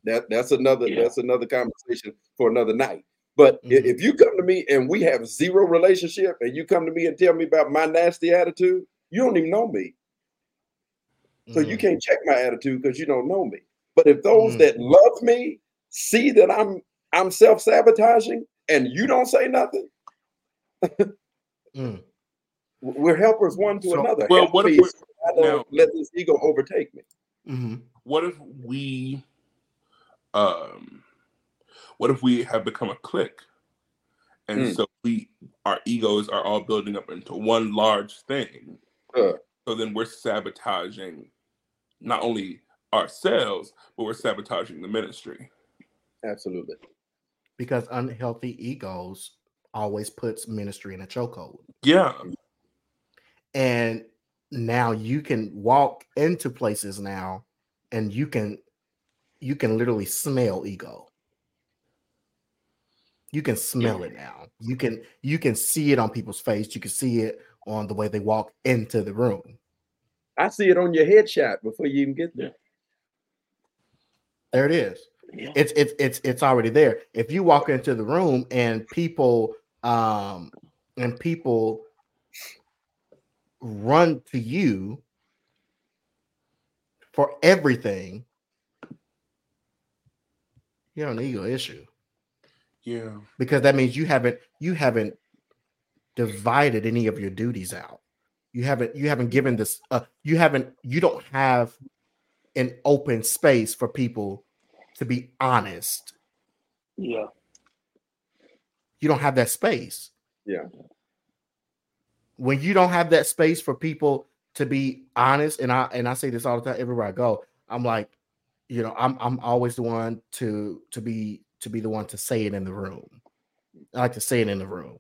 That that's another Yeah. that's another conversation for another night. But Mhm. if you come to me and we have zero relationship, and you come to me and tell me about my nasty attitude, you don't even know me, so you Mhm. can't check my attitude because you don't know me. But if those Mm. that love me see that I'm I'm self sabotaging and you don't say nothing, Mm. we're helpers one to So- another. Well, Help what if so I don't now- let this ego overtake me? Mhm. what if we um what if we have become a clique and Mm. so we our egos are all building up into one large thing Uh. So then we're sabotaging not only ourselves but we're sabotaging the ministry. Absolutely. Because unhealthy egos always puts ministry in a chokehold. yeah. And now you can walk into places now and you can you can literally smell ego. You can smell it now. You can you can see it on people's face. You can see it on the way they walk into the room. I see it on your headshot before you even get there. there it is. Yeah. it's it's it's it's already there. If you walk into the room and people um and people run to you for everything you have an ego issue. Yeah. Because that means you haven't you haven't divided any of your duties out. You haven't you haven't given this uh you haven't you don't have an open space for people to be honest. Yeah. you don't have that space. Yeah. when you don't have that space for people to be honest and i and i say this all the time everywhere i go i'm like you know i'm i'm always the one to to be to be the one to say it in the room. I like to say it in the room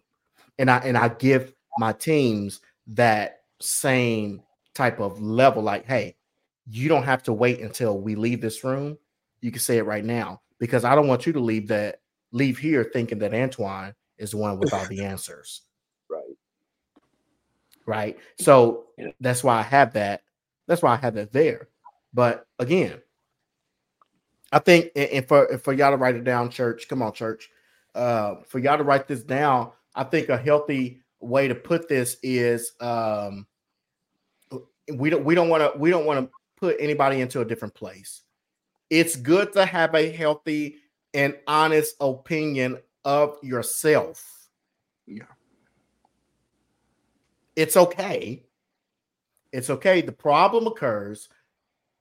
and i and i give my teams that same type of level like hey you don't have to wait until we leave this room you can say it right now because i don't want you to leave that leave here thinking that antoine is the one with all the answers Right. right? So Yeah. that's why I have that. That's why I have that there. But again, I think and for for y'all to write it down, church. Come on, church. Uh, for y'all to write this down, I think a healthy way to put this is um, we don't we don't want to we don't want to put anybody into a different place. It's good to have a healthy and honest opinion of yourself. Yeah. It's okay. It's okay. The problem occurs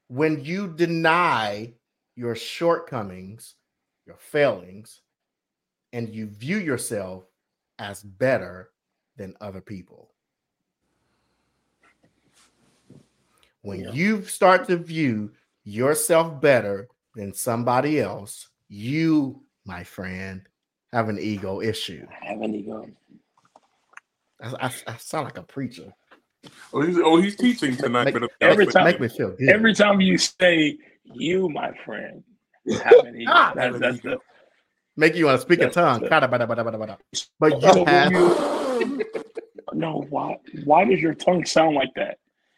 when you deny your shortcomings, your failings, and you view yourself as better than other people. When Yeah. you start to view yourself better than somebody else, you, my friend, have an ego issue. I have an ego. I, I- I sound like a preacher. oh he's, oh, he's teaching tonight Make- for every time- Make me feel good. Every time you say you, my friend, have an ego. That's, that's the Make you want to speak in That's- tongue. that's- But you have no. Why? Why does your tongue sound like that?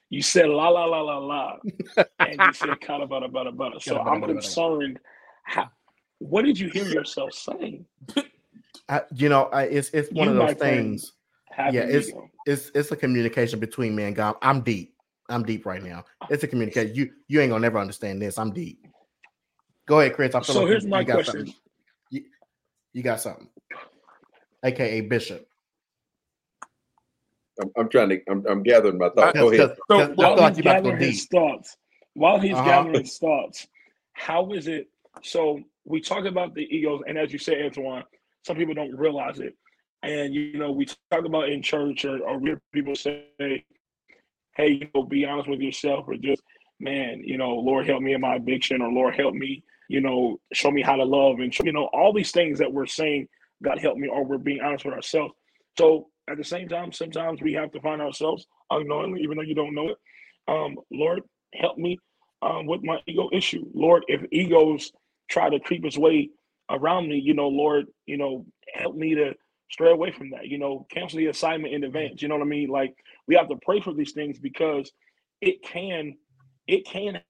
You said la la la la la, and you said kata bada bada bada. So I'm bada bada. concerned. How, what did you hear yourself saying? I, you know, I, it's it's one You, of those things. Have Yeah, it's- ego. It's it's a communication between me and God. I'm deep. I'm deep right now. It's a communication. You you ain't gonna never understand this. I'm deep. Go ahead, Chris. I feel So like here's you, my you question. something. You, you got something. AKA Bishop. I'm, I'm trying to. I'm, I'm gathering my thoughts. Go ahead. So, I well, feel while he's you about to gathering deep. his thoughts, while he's Uh-huh. gathering his thoughts, how is it? So we talk about the egos, and as you said, Antoine, some people don't realize it. And you know, we talk about in church, or, or we hear people say, "Hey, you know, be honest with yourself," or just, "Man, you know, Lord help me in my addiction," or "Lord help me, you know, show me how to love," and you know, all these things that we're saying, "God help me," or we're being honest with ourselves. So at the same time, sometimes we have to find ourselves unknowingly, even though you don't know it. Um, Lord, help me um, with my ego issue. Lord, if egos try to creep its way around me, you know, Lord, you know, help me to stray away from that. You know, cancel the assignment in advance. You know what I mean? Like we have to pray for these things because it can, it can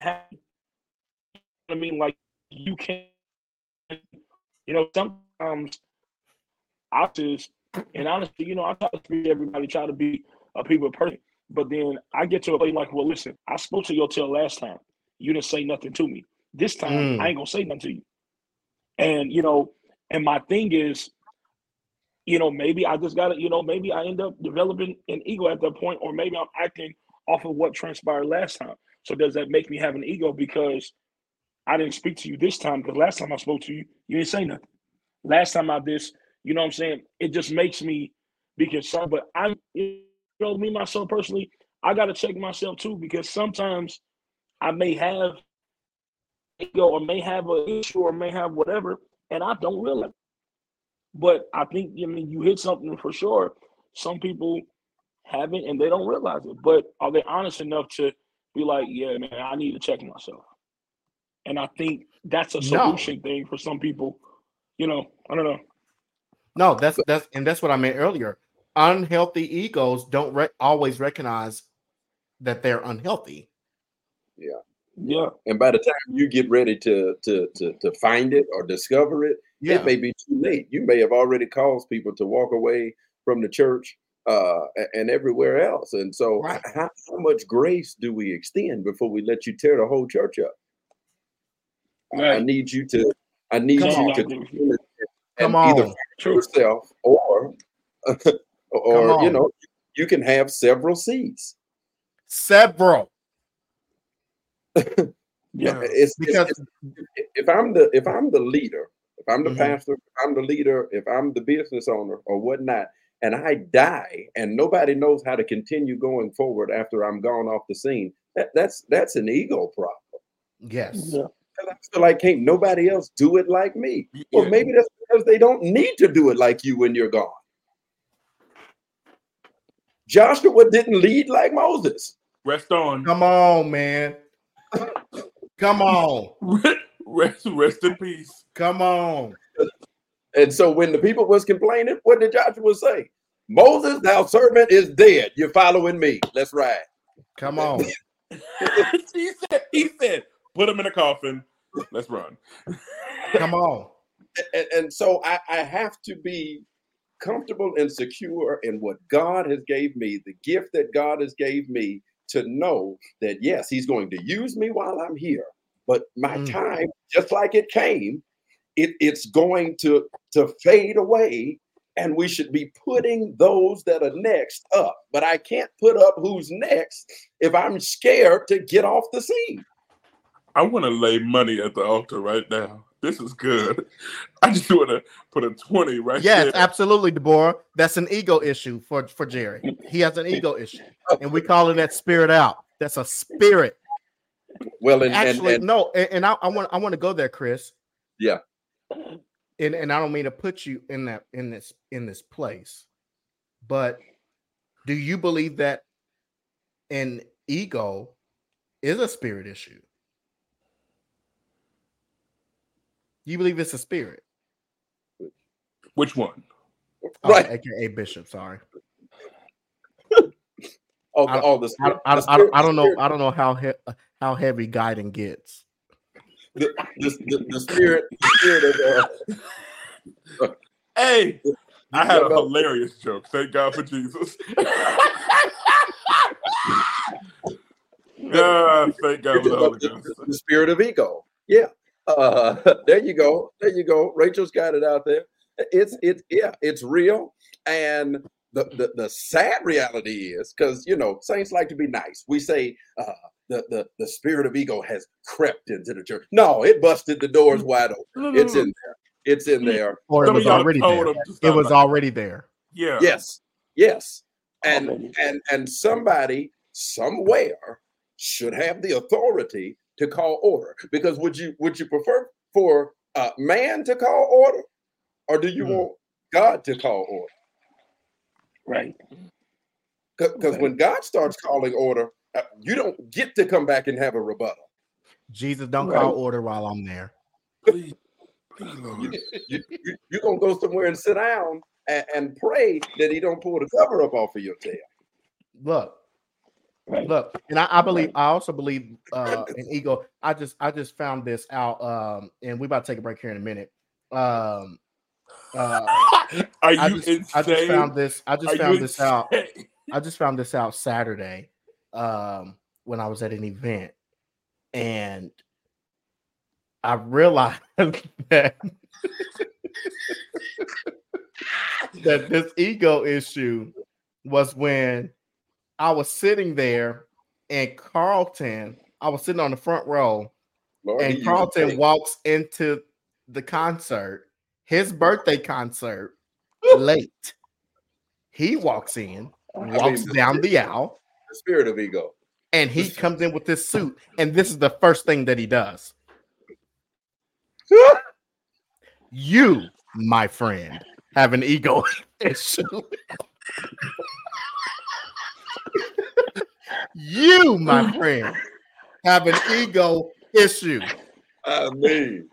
happen. I mean, like you can, you know, sometimes I just, and honestly, you know, I try to treat everybody, try to be a people person, but then I get to a point like, well, listen, I spoke to your tail last time. You didn't say nothing to me. This time, Mm. I ain't gonna say nothing to you. And you know, and my thing is, you know, maybe I just gotta, you know, maybe I end up developing an ego at that point, or maybe I'm acting off of what transpired last time. So does that make me have an ego because I didn't speak to you this time? Because last time I spoke to you, you didn't say nothing. Last time I this, you know what I'm saying? It just makes me be concerned. But I'm, you know, me myself personally, I gotta check myself too because sometimes I may have ego or may have an issue or may have whatever, and I don't realize. But I think I mean you hit something for sure. Some people haven't and they don't realize it. But are they honest enough to be like, yeah, man, I need to check myself? And I think that's a No. solution thing for some people. You know, I don't know. No, that's that's and that's what I meant earlier. Unhealthy egos don't re- always recognize that they're unhealthy. Yeah, Yeah. And by the time you get ready to to to, to find it or discover it, Yeah, it may be too late. You may have already caused people to walk away from the church uh, and everywhere else. And so, Right. how, how much grace do we extend before we let you tear the whole church up? I- I need you to. I need Come you on. to come in come and either true. yourself or or you know you can have several seats. Several. Yeah, It's, it's- Because it's- if I'm the if I'm the leader, if I'm the Mhm. pastor, if I'm the leader, if I'm the business owner or whatnot, and I die and nobody knows how to continue going forward after I'm gone off the scene, that, that's that's an ego problem. yes. yeah, 'Cause I feel like can't nobody else do it like me. Well, maybe that's because they don't need to do it like you when you're gone. Joshua didn't lead like Moses. Rest on. Come on, man. Come on. Rest, rest in peace. Come on. And so when the people was complaining, what did Joshua say? Moses, thou servant, is dead. You're following me. Let's ride. Come on. he said, he said, put him in a coffin. Let's run. Come on. And, and so I, I have to be comfortable and secure in what God has gave me, the gift that God has gave me to know that yes, He's going to use me while I'm here. But my Mm. time, just like it came, it, it's going to to fade away and we should be putting those that are next up. But I can't put up who's next if I'm scared to get off the scene. I want to lay money at the altar right now. This is good. I just want to put a 20 right Yes, there. absolutely, Deborah. That's an ego issue for, for Jerry. He has an ego issue. And we calling that spirit out. That's a spirit. Well, and, and, Actually, and no, and, and I, I want I want to go there, Chris. Yeah. And and I don't mean to put you in that in this in this place, but do you believe that an ego is a spirit issue? You believe it's a spirit? Which one? Oh, Right. aka Bishop. Sorry. oh, I- all the, I, spirit- I, the spirit- I don't know. I don't know how he, how heavy guiding gets. the, the, the, the spirit, the spirit of uh, Hey, I had a Yeah, hilarious joke. Thank God for Jesus. Ah, thank God for the Holy the, Ghost. the- the spirit of ego. Yeah. Uh, there you go. There you go. Rachel's got it out there. It's it's yeah, it's real. And the the, the sad reality is because you know saints like to be nice. We say uh, the, the the spirit of ego has crept into the church. No, it busted the doors wide open. It's in there. It's in there. Or it Some of was y'all already told there. It was already there. Yeah. Yes. Yes. And and and somebody somewhere should have the authority to call order. Because would you would you prefer for uh, man to call order, or do you Hmm. want God to call order? right. Because when God starts calling order, uh, you don't get to come back and have a rebuttal. Jesus, don't Right. call order while I'm there. Please, You, you, you, you're gonna go somewhere and sit down and, and pray that he don't pull the cover up off of your tail. Look, Right. look, and I, I believe I also believe uh in ego. I just I just found this out, um, and we about to take a break here in a minute. Um, uh, Are you I just, insane? I just found this. I just Are found this out. I just found this out Saturday um, when I was at an event, and I realized that that this ego issue was when I was sitting there and Carlton. I was sitting on the front row, Lord, and Carlton walks into the concert, his birthday concert, late. He walks in, mean, walks the down the spirit- aisle, the spirit of ego. and he comes in with this suit. And this is the first thing that he does. You, my friend, have an ego issue. You, my friend, have an ego issue. I mean,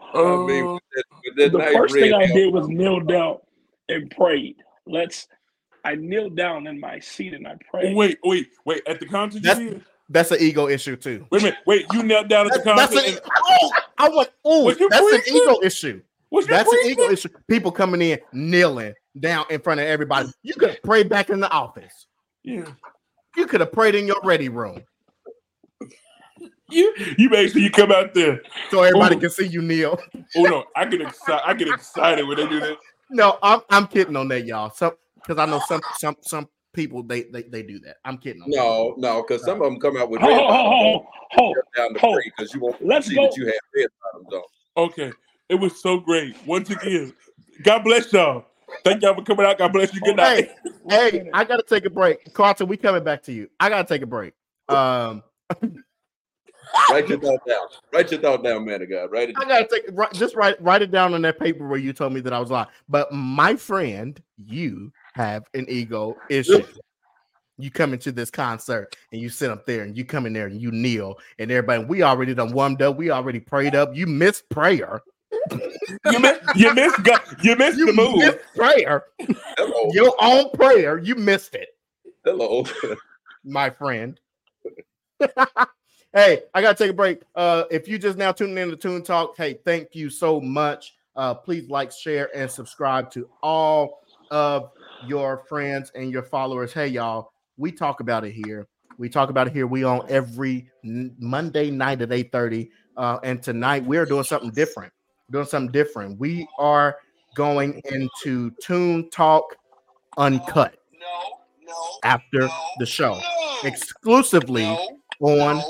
I Oh, mean, with um, that, that the nice first thing I did was kneel down and prayed. Let's. I kneeled down in my seat and I prayed. wait, wait, wait. At the concert, that's, that's an ego issue too. Wait a minute. Wait, you knelt down at the concert. Oh, that's an, and- oh, I want. Oh, Was you that's an ego issue. was That's an ego issue. People coming in kneeling down in front of everybody. You could have prayed back in the office. Yeah. You could have prayed in your ready room You you make sure you come out there. so everybody Ooh. can see you kneel. Oh no, I get excited. I get excited when they do that. No, I'm I'm kidding on that, y'all. Some because I know some some some people they they, they do that. I'm kidding on that. no, no, because some of them come out with Ho, red ho, ho, ho, ho. down the ho. because you won't Let's see go. that you have red bottoms on. Okay, it was so great. Once again, God bless y'all. Thank y'all for coming out. God bless you. Good night. Hey, hey, I gotta take a break. Carlton, we coming back to you. I gotta take a break. Um, Write your thought down. Write your thought down, man of God. Write it. Down. I gotta take right, just write write it down on that paper where you told me that I was lying. But my friend, you have an ego issue. You come into this concert and you sit up there and you come in there and you kneel and everybody. We already done warmed up. We already prayed up. You missed prayer. You missed. You missed. God, you missed You the move. missed prayer. Hello. Your own prayer. You missed it. Hello. my friend. hey, I gotta take a break. Uh, if you just now tuning in to Tune Talk, hey, thank you so much. Uh, please like, share, and subscribe to all of your friends and your followers. Hey, y'all, we talk about it here. We talk about it here. We on every Monday night at 8:30. Uh, and tonight we're doing something different. Doing something different. We are going into Tune Talk Uncut No, no. after the show exclusively on.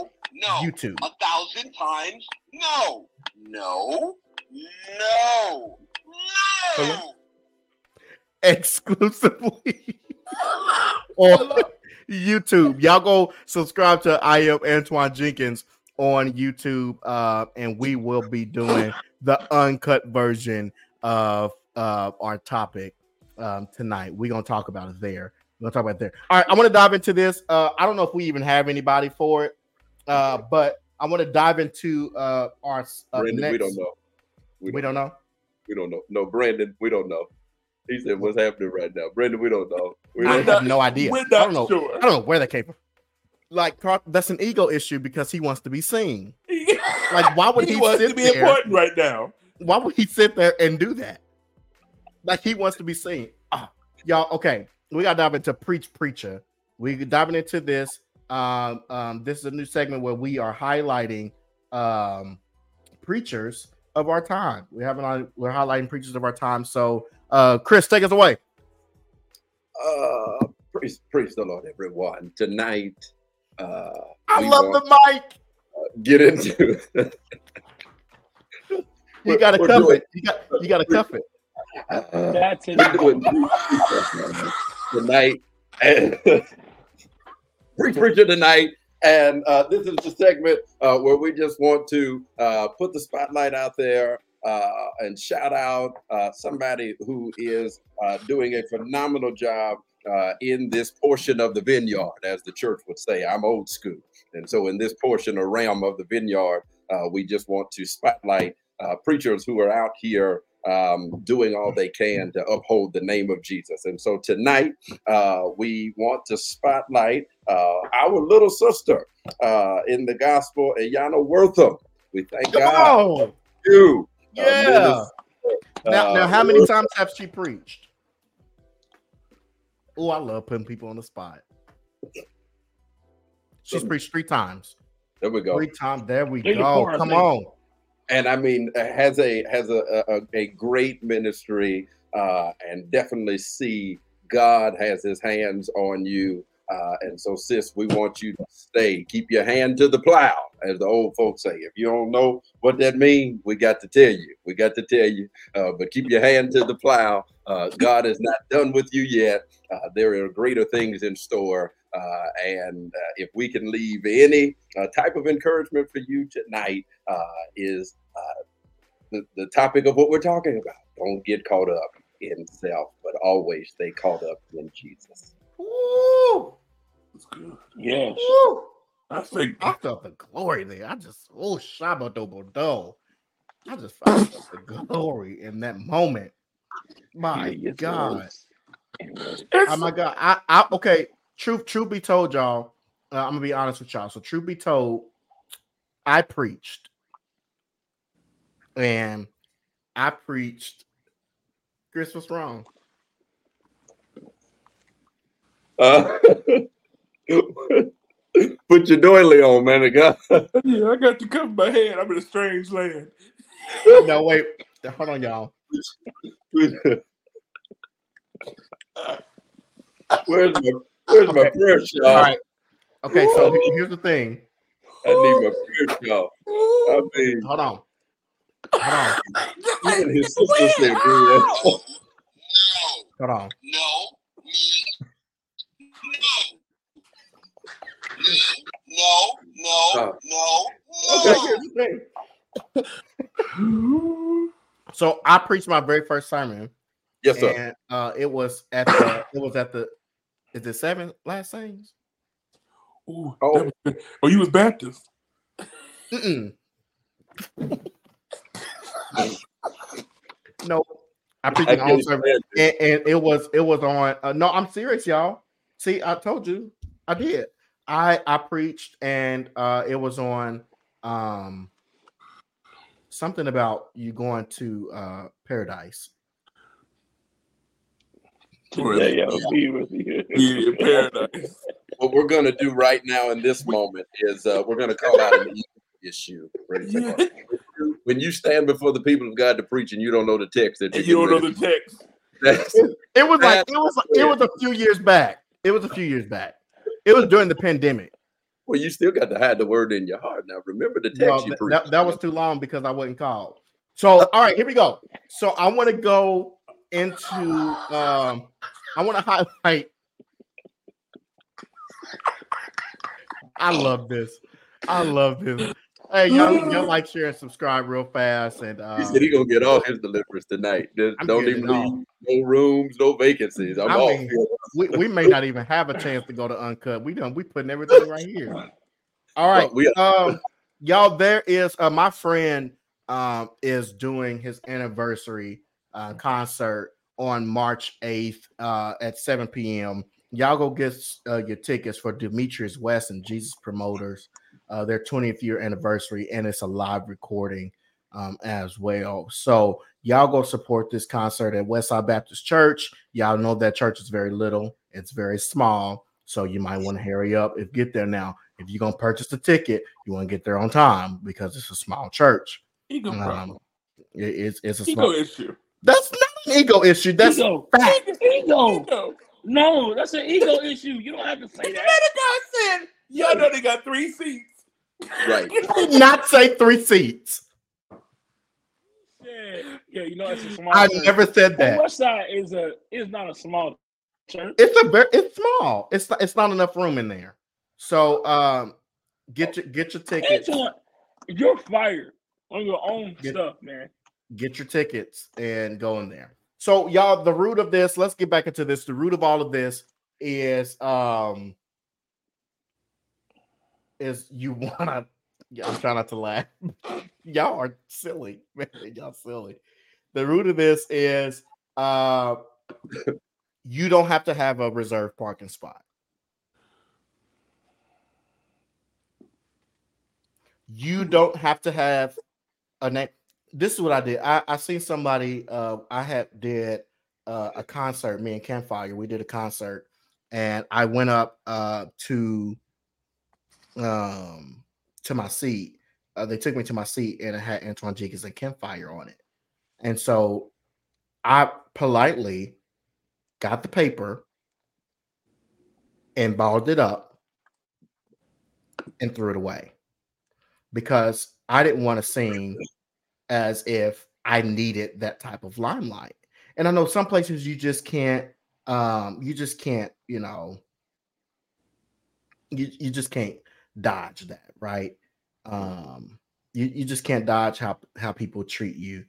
YouTube. A thousand times no. No. No. No. Exclusively on YouTube. Y'all go subscribe to I am Antoine Jenkins on YouTube, uh, and we will be doing the uncut version of uh, our topic um, tonight. We're gonna talk about it there. We're gonna talk about it there. All right, I want to dive into this. Uh, I don't know if we even have anybody for it, uh, but I want to dive into uh, our uh, Brandon, next. we don't know. We don't know. We don't know. No, Brandon, we don't know. He said, "What's happening right now?" Brandon, we don't know. We don't We're have not- no idea. We're I don't know. sure. I don't know where that came from. Like that's an ego issue because he wants to be seen. Like, why would he wants sit to be there? important right now? Why would he sit there and do that? Like he wants to be seen. Ah, y'all, okay. We gotta dive into preach preacher. We diving into this. Um, um, this is a new segment where we are highlighting um preachers of our time. We haven't we're highlighting preachers of our time. So uh Chris, take us away. Uh, praise, praise the Lord, everyone. Tonight, uh, I love want the mic. To get into. You gotta cuff doing- it. You got you gotta cuff it. uh, That's it. we're tonight and preach preacher tonight and uh, this is the segment uh, where we just want to uh, put the spotlight out there uh, and shout out uh, somebody who is uh, doing a phenomenal job uh, in this portion of the vineyard, as the church would say. I'm old school, and so in this portion or realm of the vineyard, uh, we just want to spotlight uh, preachers who are out here um, doing all they can to uphold the name of Jesus. And so tonight, uh, we want to spotlight uh, our little sister uh, in the gospel, Ayana Wortham. We thank Come God on. you. uh, Yeah. Now, now, Uh, how many times have she preached? Oh, I love putting people on the spot. She's preached three times. There we go. Three times. There we Three to go. four, I Come think. on. and I mean has a has a a, a great ministry uh, and definitely see God has His hands on you. Uh, and so, sis, we want you to stay. Keep your hand to the plow, as the old folks say. If you don't know what that means, we got to tell you. We got to tell you. Uh, but keep your hand to the plow. Uh, God is not done with you yet. Uh, there are greater things in store. Uh, and uh, if we can leave any uh, type of encouragement for you tonight, uh, is uh, the, the topic of what we're talking about. Don't get caught up in self, but always stay caught up in Jesus. Woo, That's good. Yes. woo. I think I felt the glory there. I just, oh, Shabba Bordeaux. I just felt the glory in that moment. My Yes, God. was. It was. Oh my god! I, I okay. Truth, truth be told, y'all. Uh, I'm gonna be honest with y'all. So, truth be told, I preached, and I preached. Chris, what's wrong? Uh, put your doily on, man. of God. yeah, I got to cover my head. I'm in a strange land. No, wait. Hold on, y'all. where's my Where's my Okay. prayer All shawl? right. Okay. So here's the thing. I need my prayer shawl. I mean, Hold on. Hold on. even his sister said, No. Hold on. No. Me. No. No. No. Uh, No. Okay, No. here's the thing. So I preached my very first sermon, Yes, sir. and uh, it was at the. It was at the. Is it seven last things? Ooh, Oh. was oh, you was Baptist. Mm-mm. no, I preached I my get own it, sermon, man. and, and it was it was on. Uh, no, I'm serious, y'all. See, I told you, I did. I I preached, and uh, it was on um something about you going to uh paradise. Today I'll be with you. Yeah, paradise. What we're going to do right now in this moment is uh, we're going to call out an issue. Ready, Yeah. When you stand before the people of God to preach and you don't know the text, that you're don't know the text. ready- It was like it was it was a few years back. It was a few years back. It was during the pandemic. well, you still got to hide the word in your heart. Now, remember the text No, you preached. that, that was too long because I wasn't called. So, all right, here we go. So, I want to go into. Um, I want to highlight. I love this. I love this. Hey, y'all, y'all like, share, and subscribe real fast. And He uh, said he's gonna get all his deliverance tonight. Just I'm don't even leave no rooms, no vacancies. I'm I off. mean, we, we may not even have a chance to go to uncut. We done we putting everything right here. All right. Well, we- um y'all there is uh my friend um is doing his anniversary uh concert on March 8th uh at 7 p.m. Y'all go get uh, your tickets for Demetrius West and Jesus Promoters, uh, their 20th year anniversary, and it's a live recording um, as well. So y'all go support this concert at Westside Baptist Church. Y'all know that church is very little, it's very small, so you might want to hurry up if get there now. If you're gonna purchase the ticket, you want to get there on time because it's a small church. Ego problem. Um, it- it's it's a Ego small. issue. That's ego issue. That's ego. fact. Ego. Ego. No, that's an ego issue. You don't have to say The that. guy said, y'all know they got three seats. right. you did not say three seats. Yeah, yeah. You know it's a small. I church. never said The that. West Side is a is not a small church. It's a very it's small. It's not, it's not enough room in there. So um, get your get your tickets. Antoine, you're fired on your own Get- stuff, man. Get your tickets and go in there. So y'all, the root of this, let's get back into this. The root of all of this is um is you wanna I'm trying not to laugh. Y'all are silly, man. Y'all silly. The root of this is uh you don't have to have a reserved parking spot. You don't have to have a name. This is what I did. I, I seen somebody uh I had did uh, a concert, me and Campfire, we did a concert, and I went up uh to um to my seat. Uh, they took me to my seat and it had Antoine Jenkins and Campfire on it. And so I politely got the paper and balled it up and threw it away because I didn't want to seem as if I needed that type of limelight. And I know some places you just can't, um, you just can't, you know, you, you just can't dodge that, right? Um, you, you just can't dodge how how people treat you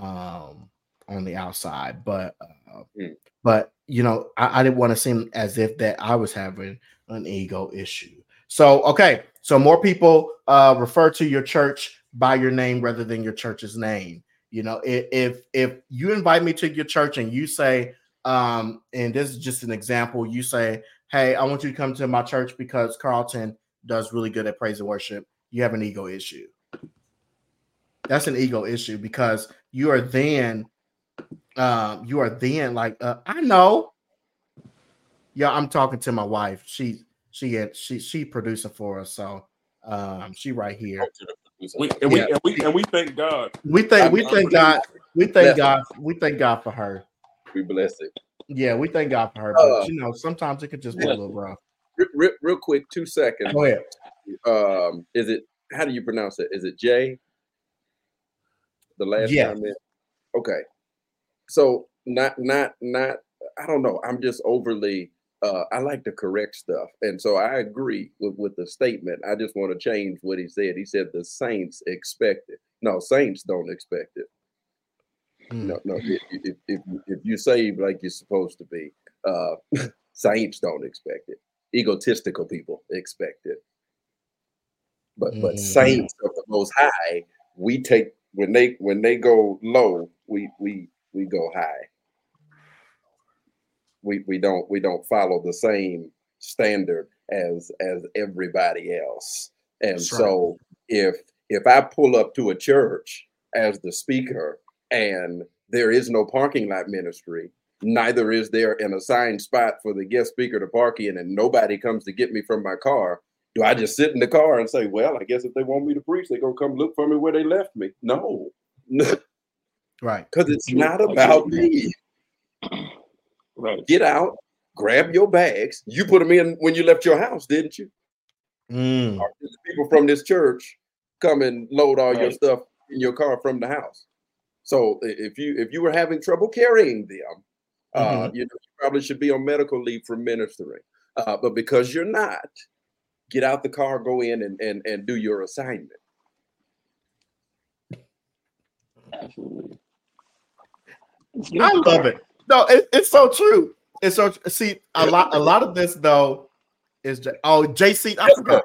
um on the outside. But uh, Mm. but you know, I, I didn't want to seem as if that I was having an ego issue. So okay, so more people uh refer to your church by your name rather than your church's name. You know, if if, you invite me to your church and you say, um, and this is just an example, you say, Hey, I want you to come to my church because Carlton does really good at praise and worship. You have an ego issue. That's an ego issue because you are then um you are then like uh, I know. Yeah, I'm talking to my wife. She she had she she producing for us, so um she right here. We, and, we, Yeah. and we and we thank God. We thank we I'm- thank God we thank God we thank God for her. We bless it. Yeah, we thank God for her. Uh, But you know, sometimes it could just be a little rough. Real, real, real quick, two seconds. Go ahead. Um, is it how do you pronounce it? Is it Jay? The last Yeah. comment. Okay. So not not not I don't know. I'm just overly uh I like to correct stuff. And so I agree with, with the statement. I just want to change what he said. He said the saints expect it. No, saints don't expect it. Mm. No, no. If, if, if, if you save like you're supposed to be, uh saints don't expect it. Egotistical people expect it. But but Mhm. saints of the most high, we take when they when they go low, we we we go high. We we don't we don't follow the same standard as as everybody else. And That's right. so if if I pull up to a church as the speaker and there is no parking lot ministry, neither is there an assigned spot for the guest speaker to park in, and nobody comes to get me from my car, do I just sit in the car and say, well, I guess if they want me to preach, they're gonna come look for me where they left me? No, right? because it's not about me. Right. Get out, grab your bags. You put them in when you left your house, didn't you? Mm. Or did the people from this church come and load all your stuff in your car from the house. So if you if you were having trouble carrying them, uh, you know you probably should be on medical leave from ministering. Uh, but because you're not, get out the car, go in and and, and do your assignment. Absolutely. I love it. No, it, it's so true. It's so see a lot. A lot of this though is oh JC. I Yes, forgot.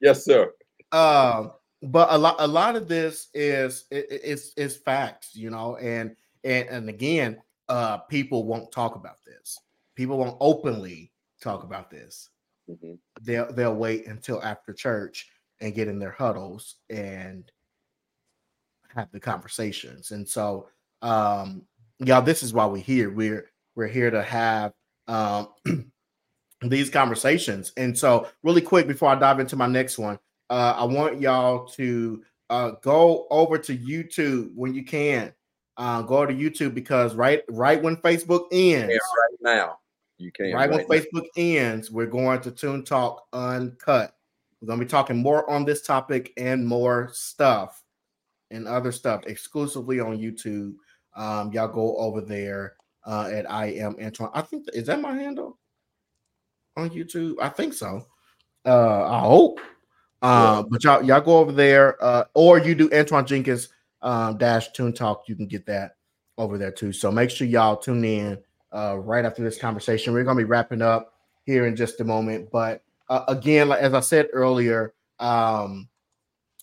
Yes, sir. Um, but a lot. A lot of this is it, it- it's it's facts, you know, and and and again, uh, people won't talk about this. People won't openly talk about this. Mhm. They'll they'll wait until after church and get in their huddles and have the conversations. And so, um, y'all, this is why we're here. We're we're here to have um these conversations. And so, really quick before I dive into my next one, uh, I want y'all to uh, go over to YouTube when you can. Uh, go to YouTube because right right when Facebook ends, right now, you can. right when now. Facebook ends, we're going to Tune Talk Uncut. We're going to be talking more on this topic and more stuff and other stuff exclusively on YouTube. Um, y'all go over there uh, at I am Antoine. I think is that my handle on YouTube. I think so. Uh, I hope. Uh, but y'all y'all go over there, uh, or you do Antoine Jenkins um, dash Tune Talk. You can get that over there too. So make sure y'all tune in uh, right after this conversation. We're gonna be wrapping up here in just a moment. But uh, again, like as I said earlier, um,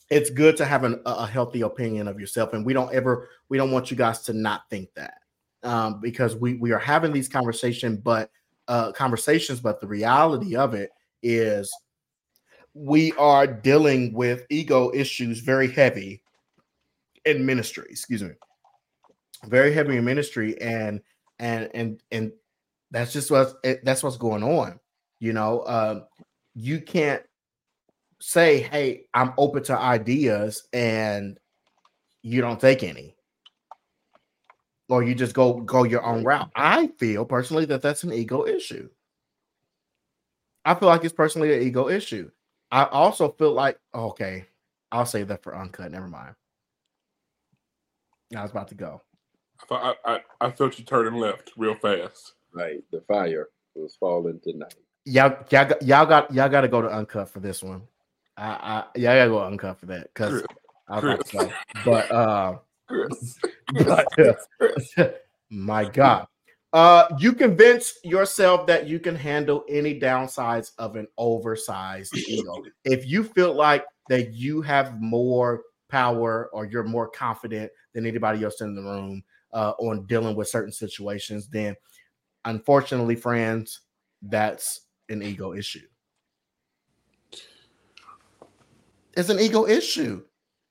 it's good to have an, a healthy opinion of yourself, and we don't ever we don't want you guys to not think that um, because we we are having these conversations, but uh, conversations, but the reality of it is we are dealing with ego issues very heavy in ministry. Excuse me, very heavy in ministry, and and and and that's just what's that's what's going on. You know, um, you can't say, "Hey, I'm open to ideas," and you don't take any, or you just go go your own route. I feel personally that that's an ego issue. I feel like it's personally an ego issue. I also feel like okay, I'll save that for uncut. Never mind. I was about to go. I thought I, I, I felt you turning left real fast. Right. The fire was falling tonight. Y'all, y'all, got- y'all got y'all got to go to uncut for this one. I, I y'all gotta go uncut for that because I to say, but uh, Chris, but my God, uh, you convince yourself that you can handle any downsides of an oversized ego. If you feel like that you have more power or you're more confident than anybody else in the room uh, on dealing with certain situations, then unfortunately, friends, that's an ego issue. It's an ego issue.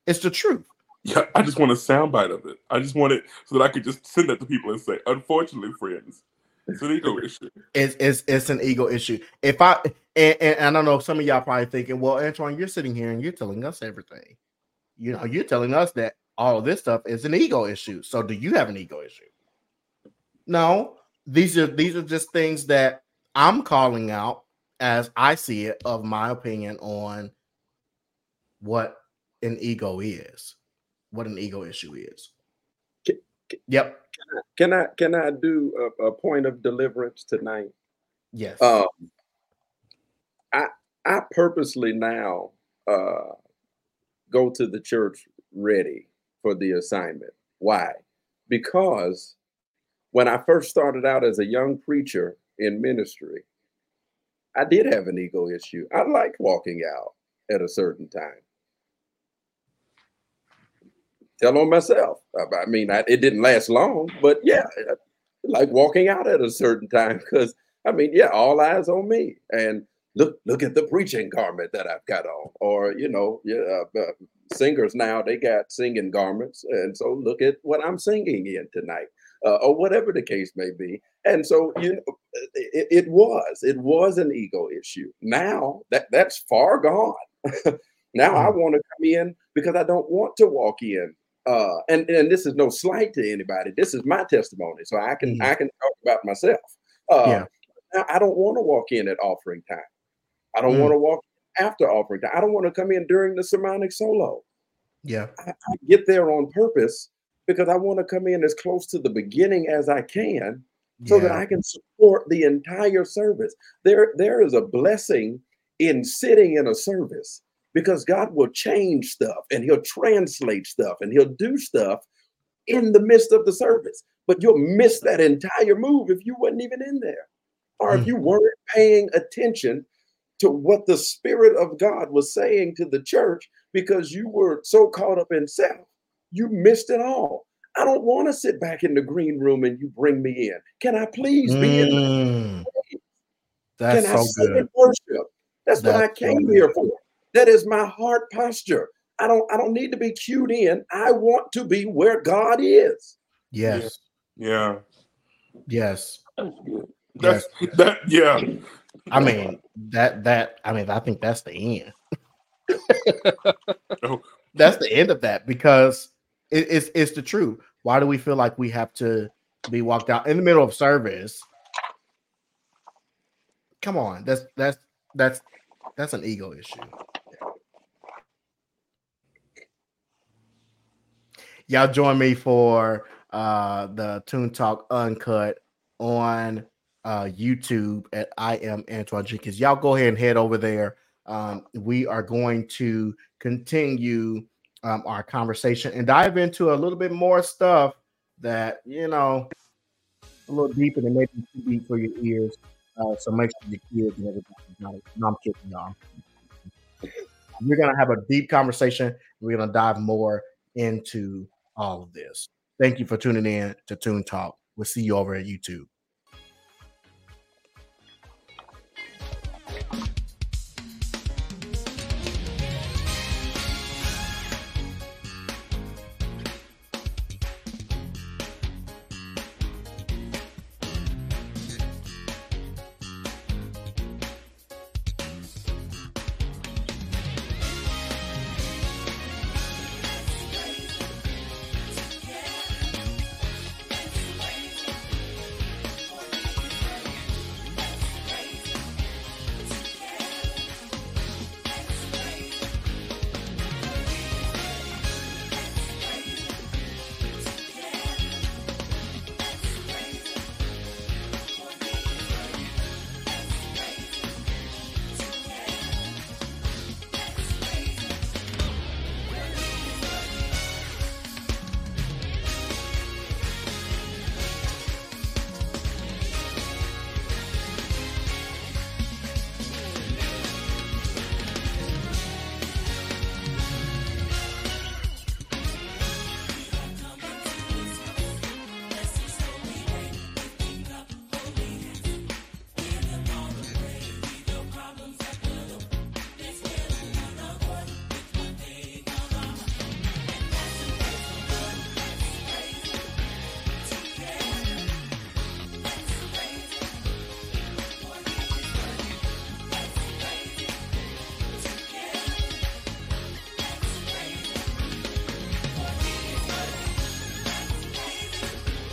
It's the truth. Yeah, I just want a soundbite of it. I just want it so that I could just send that to people and say, unfortunately, friends, it's an ego issue. It's it's it's an ego issue. If I and, and, and I know some of y'all probably thinking, well, Antoine, you're sitting here and you're telling us everything. You know, you're telling us that all of this stuff is an ego issue. So do you have an ego issue? No, these are these are just things that I'm calling out as I see it of my opinion on what an ego is, what an ego issue is. K- Yep. Can I can I do a, a point of deliverance tonight? Yes. Um, I I purposely now uh, go to the church ready for the assignment. Why? Because when I first started out as a young preacher in ministry, I did have an ego issue. I liked walking out at a certain time. Tell on myself. I mean, I, it didn't last long, but yeah, like walking out at a certain time because I mean, yeah, all eyes on me, and look, look at the preaching garment that I've got on, or you know, yeah, uh, uh, singers now they got singing garments, and so look at what I'm singing in tonight, uh, or whatever the case may be. And so, you know, it, it was, it was an ego issue. Now that that's far gone. now I want to come in because I don't want to walk in. Uh, and and this is no slight to anybody. This is my testimony, so I can Mhm. I can talk about myself. Uh, Yeah. I don't want to walk in at offering time. I don't Mm. want to walk after offering time. I don't want to come in during the sermonic solo. yeah. I, I get there on purpose because I want to come in as close to the beginning as I can so that. I can support the entire service. There, there is a blessing in sitting in a service because God will change stuff and He'll translate stuff and He'll do stuff in the midst of the service. But you'll miss that entire move if you wasn't even in there, or if Mm. you weren't paying attention to what the Spirit of God was saying to the church because you were so caught up in self. You missed it all. I don't want to sit back in the green room and you bring me in. Can I please be in? Mm. That's Can I so sit good. worship? That's what I That's so came here for. That is my heart posture. I don't I don't need to be cued in. I want to be where God is. Yes. Yeah. Yes. That's good. That's that yeah. I mean that that I mean I think that's the end. Oh. That's the end of that because it- it's it's the truth. Why do we feel like we have to be walked out in the middle of service? Come on, that's that's that's that's an ego issue. Y'all join me for uh the Tune Talk Uncut on uh YouTube at I am Antoine Jenkins. Y'all go ahead and head over there. Um, we are going to continue um, our conversation and dive into a little bit more stuff that you know a little deeper than maybe too deep for your ears. Uh, so make sure your kids and everybody know. No, I'm kidding, y'all. We're gonna have a deep conversation We're to dive more into all of this. Thank you for tuning in to Tune Talk. We'll see you over at YouTube.